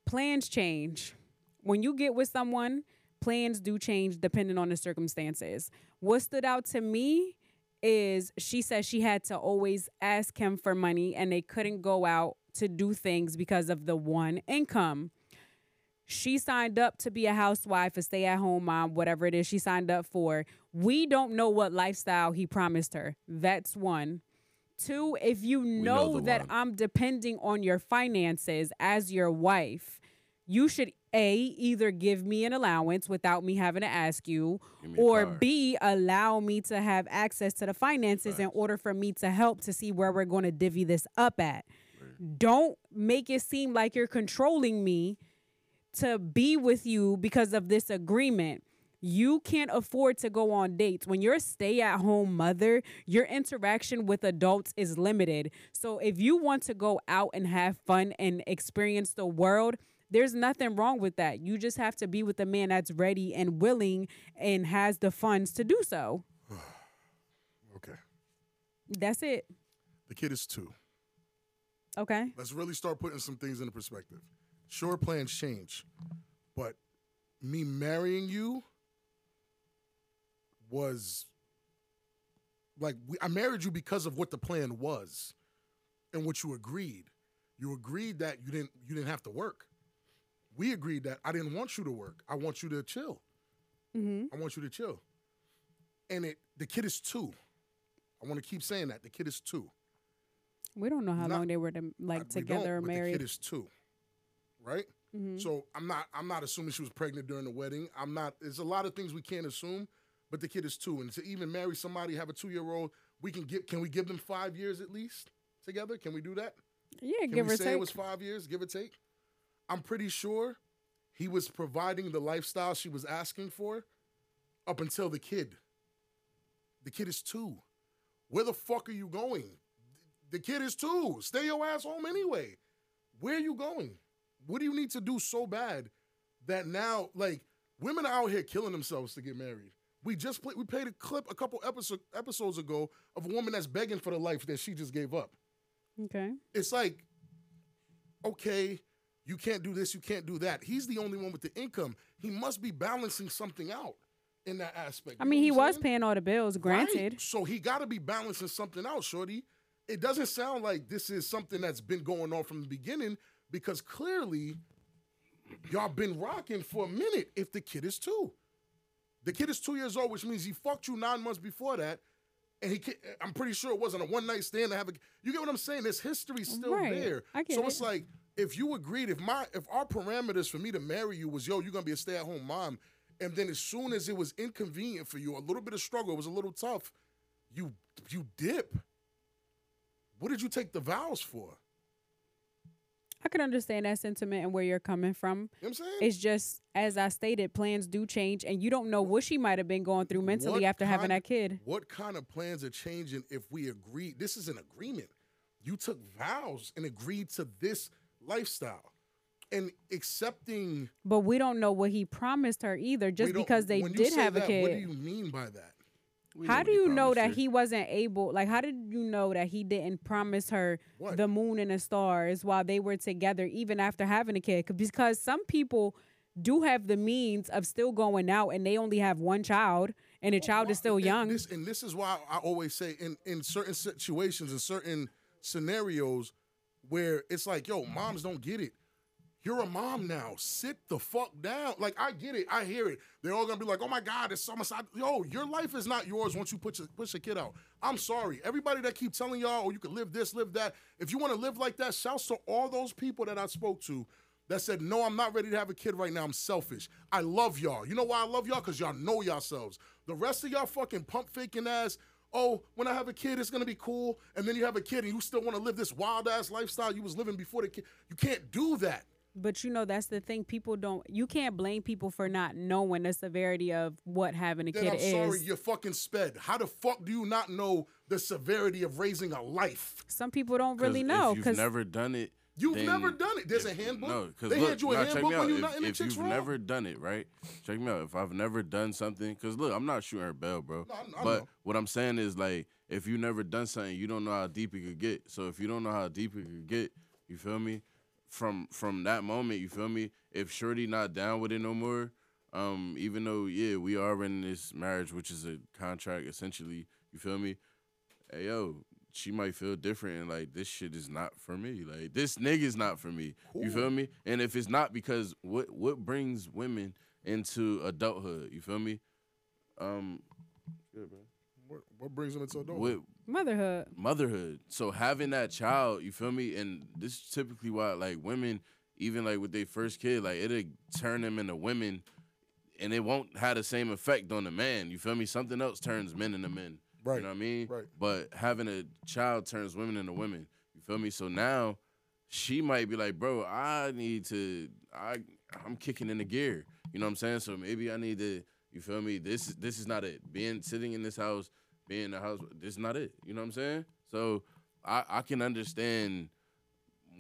plans change when you get with someone. Plans do change depending on the circumstances. What stood out to me is she said she had to always ask him for money, and they couldn't go out to do things because of the one income she signed up to be a housewife, a stay at home mom, whatever it is she signed up for. We don't know what lifestyle he promised her. That's one. Two, if you know know, that one. I'm depending on your finances as your wife, you should A, either give me an allowance without me having to ask you, Give me a or car. B, allow me to have access to the finances in order for me to help to see where we're going to divvy this up at. Don't make it seem like you're controlling me to be with you because of this agreement. You can't afford to go on dates. When you're a stay at home mother, your interaction with adults is limited. So if you want to go out and have fun and experience the world, there's nothing wrong with that. You just have to be with a man that's ready and willing and has the funds to do so. Okay. That's it. The kid is two. Okay. Let's really start putting some things into perspective. Sure, plans change, but me marrying you was like we, I married you because of what the plan was and what you agreed. You agreed that you didn't you didn't have to work. We agreed that I didn't want you to work. I want you to chill. Mm-hmm. I want you to chill. And it the kid is two. I want to keep saying that the kid is two. We don't know how Not- long they were to, like we together or but The married. kid is two, right? Mhm. So I'm not I'm not assuming she was pregnant during the wedding. I'm not. There's a lot of things we can't assume, but the kid is two, and to even marry somebody have a two year old, we can give. Can we give them five years at least together? Can we do that? yeah, Can give we or say take. it was five years, give or take? I'm pretty sure he was providing the lifestyle she was asking for up until the kid. The kid is two. Where the fuck are you going? The kid is two. Stay your ass home anyway. Where are you going? What do you need to do so bad that now, like, women are out here killing themselves to get married? We just played. We played a clip a couple episode, episodes ago of a woman that's begging for the life that she just gave up. Okay. It's like, okay, you can't do this, you can't do that. He's the only one with the income. He must be balancing something out in that aspect. I mean, he was saying? paying all the bills, granted. Right. So he got to be balancing something out, shorty. It doesn't sound like this is something that's been going on from the beginning because clearly y'all been rocking for a minute if the kid is two. The kid is two years old, which means he fucked you nine months before that. And he, I'm pretty sure it wasn't a one night stand to have a. You get what I'm saying? This history's still Right. there. I get so it's like if you agreed, if my, if our parameters for me to marry you was, yo, you're gonna be a stay at home mom, and then as soon as it was inconvenient for you, a little bit of struggle, it was a little tough, you, you dip. What did you take the vows for? I can understand that sentiment and where you're coming from. You know what I'm saying? It's just, as I stated, plans do change, and you don't know what she might have been going through mentally What after having that kid. What kind of plans are changing if we agree? This is an agreement. You took vows and agreed to this lifestyle. And accepting But we don't know what he promised her either, just because they did have a kid. What do you mean by that? How do you know that he wasn't able? Like, how did you know that he didn't promise her What? the moon and the stars while they were together, even after having a kid? Because some people do have the means of still going out, and they only have one child, and the child is still And young. This, and this is why I always say in, in certain situations, in certain scenarios where it's like, yo, moms don't get it. You're a mom now. Sit the fuck down. Like I get it. I hear it. They're all gonna be like, "Oh my God, it's so much." Yo, your life is not yours once you put your, push a kid out. I'm sorry. Everybody that keep telling y'all, "Oh, you can live this, live that." If you want to live like that, shouts to all those people that I spoke to that said, "No, I'm not ready to have a kid right now. I'm selfish. I love y'all. You know why I love y'all? Because y'all know yourselves. The rest of y'all fucking pump faking ass." Oh, when I have a kid, it's gonna be cool. And then you have a kid, and you still want to live this wild ass lifestyle you was living before the kid. You can't do that. But you know, that's the thing. People don't. You can't blame people for not knowing the severity of what having a Then kid I'm sorry, you're fucking sped. How the fuck do you not know the severity of raising a life? Some people don't really know If you've because never done it, You've then never done it. There's a if- handbook. No, because They look, hand you a nah, check handbook me when out. you if, not in the if chicks you've room? never done it, right? Check me out. If I've never done something, because look, I'm not shooting her bell, bro. No, I- I but know. what I'm saying is like, if you never done something, you don't know how deep it could get. So if you don't know how deep it could get, you feel me? From from that moment, you feel me? If Shorty not down with it no more, um, even though yeah, we are in this marriage, which is a contract essentially, you feel me? Hey yo, she might feel different and like this shit is not for me. Like this nigga's not for me. You feel me? And if it's not because what what brings women into adulthood, you feel me? Um good, bro. What, what brings them into adulthood? What motherhood. motherhood. So having that child, you feel me? And this is typically why like women, even like with their first kid, like it'll turn them into women and it won't have the same effect on the man. You feel me? Something else turns men into men. Right, You know what I mean? right. But having a child turns women into women. You feel me? So now she might be like, bro, I need to I I'm kicking in the gear. You know what I'm saying? So maybe I need to you feel me? This is this is not it. Being sitting in this house, being in the house, this is not it. You know what I'm saying? So I, I can understand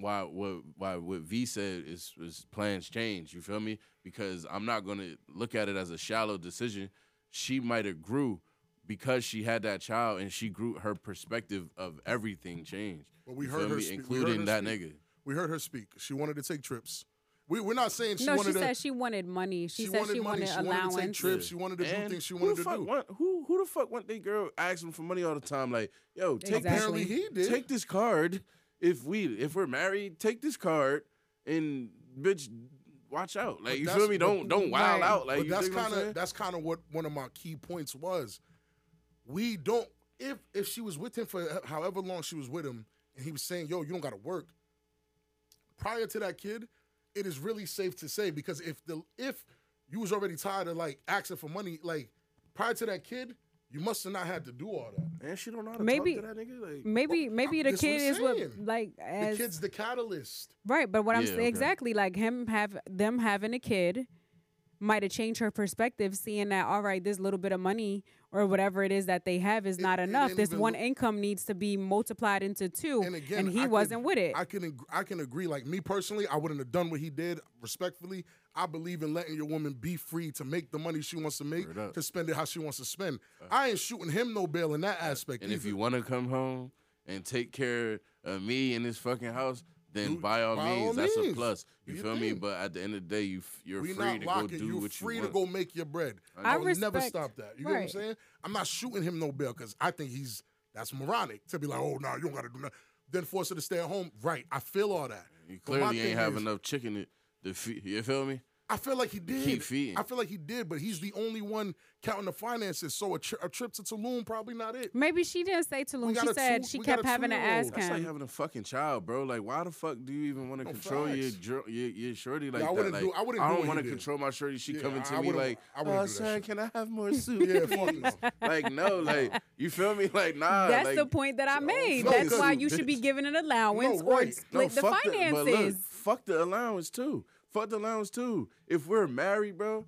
why what why what V said is is plans change. You feel me? Because I'm not gonna look at it as a shallow decision. She might have grew because she had that child and she grew her perspective of everything changed. Well, we heard her me? speak- we heard including her that speak. nigga. We heard her speak. She wanted to take trips. We, we're not saying she no, wanted No, she to. said she wanted money. She, said wanted she money. wanted She allowance. wanted to take trips. She wanted to do And things she wanted to do. Want, who who the fuck want they girl asking for money all the time? Like, yo, take Apparently this, he did. take this card. If we if we're married, take this card and bitch, watch out. Like But you that's- feel me? Don't don't wild Right. out. Like but that's dig what I'm kind of that's kind of what one of my key points was. We don't if if she was with him for however long she was with him, and he was saying, "Yo, you don't got to work." Prior to that kid, it is really safe to say because if the if you was already tired of like asking for money, like prior to that kid, you must have not had to do all that. And she don't know how to Maybe- talk to that nigga. Like, Maybe oh, maybe the kid I'm is what like as the kid's the catalyst. right. But what I'm saying okay. exactly like him have them having a kid might have changed her perspective, seeing that all right, this little bit of money or whatever it is that they have is not it enough. ain't This one look- income needs to be multiplied into two, And again, he I wasn't can, with it. I can ag- I can agree. Like me personally, I wouldn't have done what he did. Respectfully, I believe in letting your woman be free to make the money she wants to make to spend it how she wants to spend. Uh. I ain't shooting him no bail in that uh, aspect. And if you want to come home and take care of me in this fucking house, then Do- by all by all means, that's a plus. Do You your feel me? But at the end of the day, you you're we free not to go locking. do you what free you to go make your bread. I I will never stop that. You know what I'm saying? I'm not shooting him no bail because I think he's that's moronic to be like, oh no, you don't got to do nothing. Then force her to stay at home. Right? I feel all that. You But my clearly ain't have is- enough chicken to, to feed. You feel me? I feel like he did. keep feeding. I feel like he did, but he's the only one counting the finances. So a, tri- a trip to Tulum probably not it. Maybe she didn't say Tulum. She said two- she kept having to two-year-old. ask That's like having a fucking child, bro. Like, why the fuck do you even want to No, control your, facts. dr- your your shorty like Yeah, I that? wouldn't Like, do- I wouldn't do don't what want to control my shorty. She Yeah, coming to I me like, I wouldn't oh, do son, can I have more soup? Yeah, fuck no. like, no, like, you feel me? Like, nah. That's like, the point that I made. That's why you should be given an allowance or split the fuck but look, finances. fuck the allowance too. Fuck the allowance too. If we're married, bro,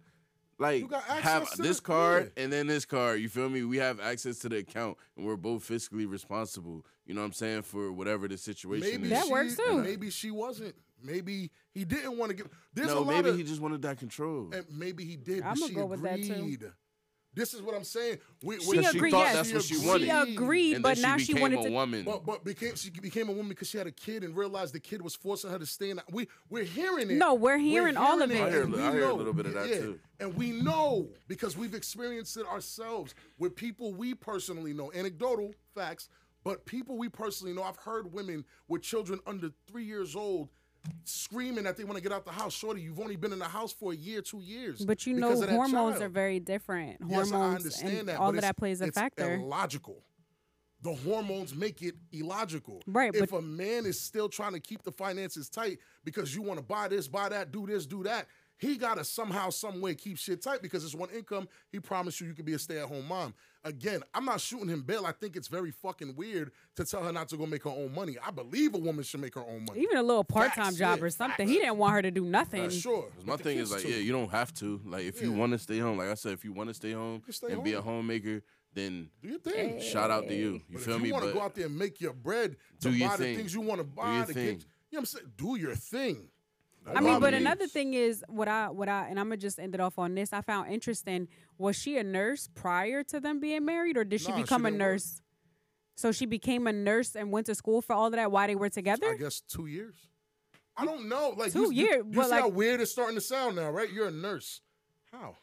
like You got have this the- card yeah. and then this card. You feel me? We have access to the account and we're both fiscally responsible. You know what I'm saying for whatever the situation Maybe is. That she, works too. Maybe she wasn't. Maybe he didn't want to give. There's a no, lot maybe of, he just wanted that control. and maybe he did. But I'ma she go with that, too. Agreed. This is what I'm saying. We, She Because she agreed. thought yes, that's what she she agreed, and but then now she she became wanted a to. woman. But but became she became a woman because she had a kid and realized the kid was forcing her to stay in. The, we we're hearing it. No, we're hearing all of hearing it. I hear- and we I hear a little bit of that, Yeah, too. And we know because we've experienced it ourselves with people we personally know. Anecdotal facts, but people we personally know. I've heard women with children under three years old screaming that they want to get out the house. Shorty, you've only been in the house for a year, two years. But you know, because of that hormones are very different. Yes, Hormones I understand and that. all of that plays a it's factor. Illogical. The hormones make it illogical. Right, If a man is still trying to keep the finances tight because you want to buy this, buy that, do this, do that, he gotta somehow, some way keep shit tight because it's one income. He promised you you could be a stay-at-home mom. Again, I'm not shooting him bail. I think it's very fucking weird to tell her not to go make her own money. I believe a woman should make her own money. Even a little part-time job yeah, or something. He didn't want her to do nothing. Uh, sure. 'Cause my thing is like, too. yeah, you don't have to. Like, if you want to stay home, like I said, if you want to stay home stay and be a homemaker, then do your thing. shout out to you. You But feel if me? you want to go out there and make your bread to Do your buy the thing. things you want to buy, your to thing. get, you know what I'm saying? Do your thing. I mean, but another thing is what I what I and I'm gonna just end it off on this. I found interesting. Was she a nurse prior to them being married, or did she Nah, she become a didn't work. nurse? So she became a nurse and went to school for all of that while they were together? I together. guess two years. I don't know. Like Two you, you- You, but see like- how weird it's starting to sound now, right? You're a nurse. How?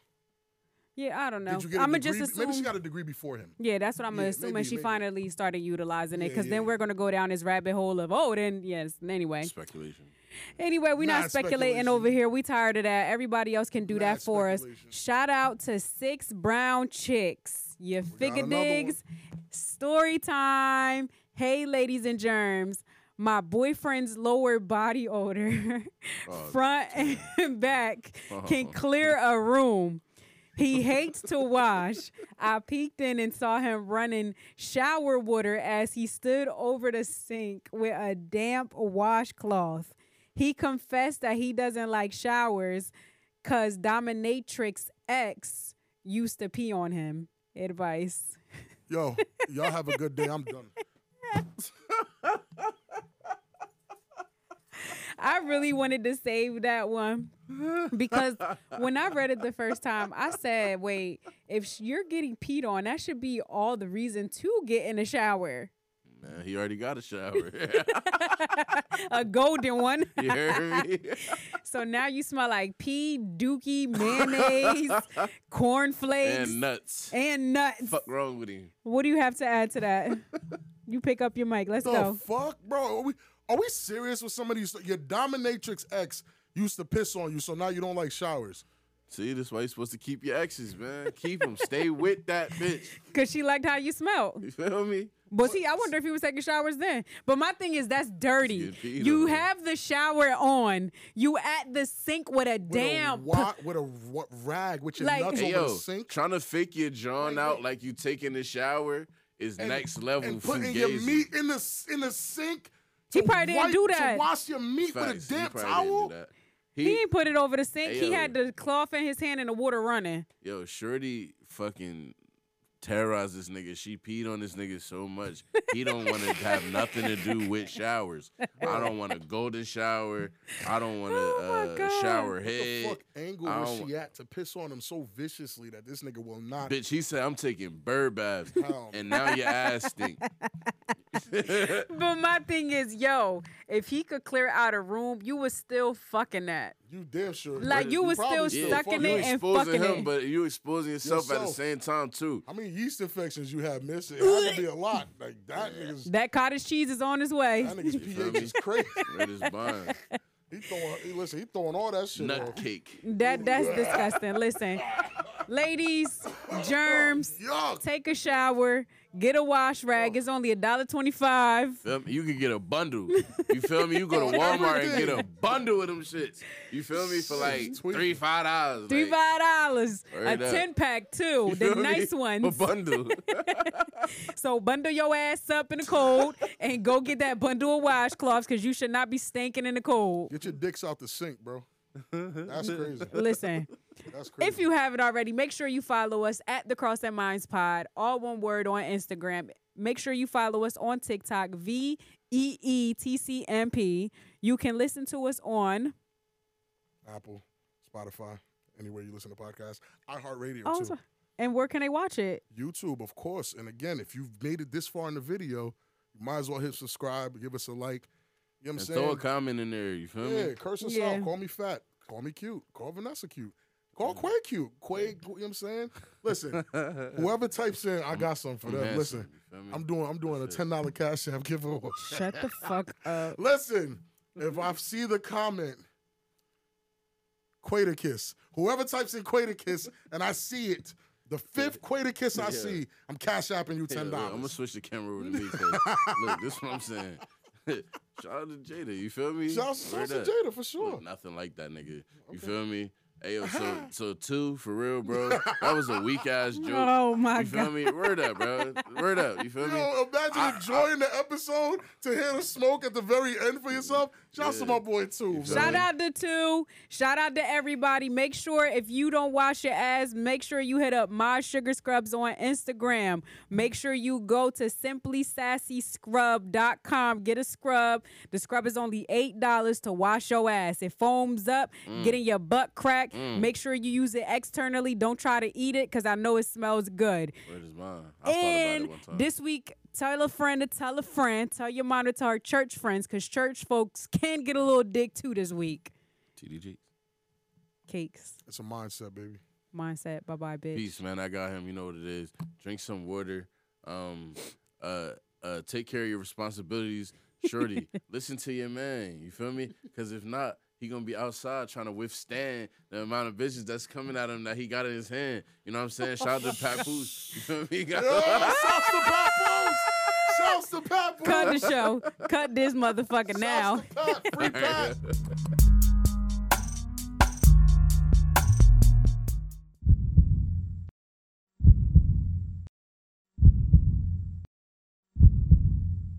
Yeah, I don't know. Did you get a I'm gonna degree? just Maybe she got a degree before him. Yeah, that's what I'm Yeah, assuming. maybe- she maybe. finally started utilizing it Yeah, because yeah, then we're gonna go down this rabbit hole of oh, then yes. Anyway, speculation. Anyway, we're not Mad speculating over here. We tired of that. Everybody else can do Mad that for us. Shout out to six brown chicks. You figure digs. Story time. Hey, ladies and germs. My boyfriend's lower body odor, front and back, can clear a room. He hates to wash. I peeked in and saw him running shower water as he stood over the sink with a damp washcloth. He confessed that he doesn't like showers because Dominatrix X used to pee on him. Advice. Yo, y'all have a good day. I'm done. I really wanted to save that one because when I read it the first time, I said, wait, if you're getting peed on, that should be all the reason to get in the shower. Man, he already got a shower. A golden one. you heard me? so now you smell like pee, dookie, mayonnaise, cornflakes, and nuts. and nuts. Fuck wrong with him? What do you have to add to that? you pick up your mic. Let's The go. fuck, bro? Are we are we serious with some of these? Your dominatrix ex used to piss on you, so now you don't like showers. See, this why you're supposed to keep your exes, man. Keep them. Stay with that bitch. Because she liked how you smelled. You feel me? But see, I wonder if he was taking showers then. But my thing is, that's dirty. You on. have the shower on. You at the sink with a With damn. a, wa- with a wa- rag with your Like- nuts Hey over yo, the sink. trying to fake your John Wait, out like you taking a shower is and- next level and putting your meat in the in the sink. He to probably didn't wipe- do To that. wash your meat Facts, with a he damp probably didn't towel. Do that. He, ain't put it over the sink. Hey, he yo. had the cloth in his hand and the water running. Yo, Shorty fucking terrorized this nigga. She peed on this nigga so much. He don't want to have nothing to do with showers. I don't want a golden shower. I don't want to Oh my uh, God. shower What the head. fuck angle was she at to piss on him so viciously that this nigga will not? Bitch, he said I'm taking bird baths, and now your ass stink. But my thing is, yo, if he could clear out a room, you was still fucking that. You damn sure. Like, you was still Yeah, sucking you it and exposing fucking him, it. but you exposing yourself, at the same time too. I mean, yeast infections you have, miss? It had to be a lot. Like that nigga's That cottage cheese is on his way. that nigga's feel pH is crazy. Red is bond. He throwing. He, listen, he throwing all that shit. Nut off. cake. That that's disgusting. Listen, ladies, germs. Yuck. Take a shower. Get a wash oh. rag. It's only a dollar twenty five. You can get a bundle. You feel me? You go to Walmart and get a bundle of them shits. You feel me? For like three, five dollars. Three like, five dollars. A up. ten pack too. you The feel me? nice A bundle. So bundle your ass up in the cold and go get that bundle of washcloths because you should not be stinking in the cold. Get your dicks out the sink, bro. That's crazy. Listen, That's crazy. if you haven't already, make sure you follow us at the Cross and Minds Pod, all one word on Instagram. Make sure you follow us on TikTok, V E E T C M P. You can listen to us on Apple, Spotify, anywhere you listen to podcasts, iHeartRadio oh, too. so- and where can they watch it? YouTube, of course. And again, if you've made it this far in the video, you might as well hit subscribe, give us a like. You know what I'm and saying? throw a comment in there. You feel yeah, me? Yeah, curse us Yeah. out. Call me fat. Call me cute. Call Vanessa cute. Call Quay cute. Quay, you know what I'm saying? Listen, whoever types in, I got something for I'm them. Listen, you feel me? I'm doing I'm doing a ten dollar cash app giveaway. Shut the fuck up. Listen, if I see the comment, Quaedakiss. Whoever types in Quaedakiss and I see it, the fifth Quaedakiss I Yeah. see, I'm cash apping you Yeah, ten look, I'm gonna switch the camera over to me. 'cause, look, this is what I'm saying. Shout out to Jada. You feel me? Shout out to. Jada for sure. Look, nothing like that nigga. You feel me? Hey, yo, so so two for real, bro. That was a weak ass joke. Oh my god! you feel god. me? Word up, bro. Word up. You feel me? Yo, imagine enjoying the episode to hear the smoke at the very end for yourself. Shout out to my boy two. Shout me? out to two. Shout out to everybody. Make sure if you don't wash your ass, make sure you hit up My Sugar Scrubs on Instagram. Make sure you go to simplysassscrub.com. Get a scrub. The scrub is only $8 to wash your ass. It foams up, Mm. getting your butt crack. Make sure you use it externally. Don't try to eat it because I know it smells good. Word is mine. I thought about And it one time. this week, tell a friend to tell a friend. Tell your mom to tell her church friends because church folks can get a little dick too this week. TDG. Cakes. It's a mindset, baby. Mindset. Bye bye, bitch. Peace, man. I got him. You know what it is. Drink some water. Um, uh, uh, take care of your responsibilities. Shorty, listen to your man. You feel me? Because if not, he gonna be outside trying to withstand the amount of bitches that's coming at him that he got in his hand. You know what I'm saying? Shout out to Papoose. You feel me? He got- Yo, shouts to Papoose. Shouts to Papoose. Cut the show. Cut this motherfucker now. To Pat. Free Pat.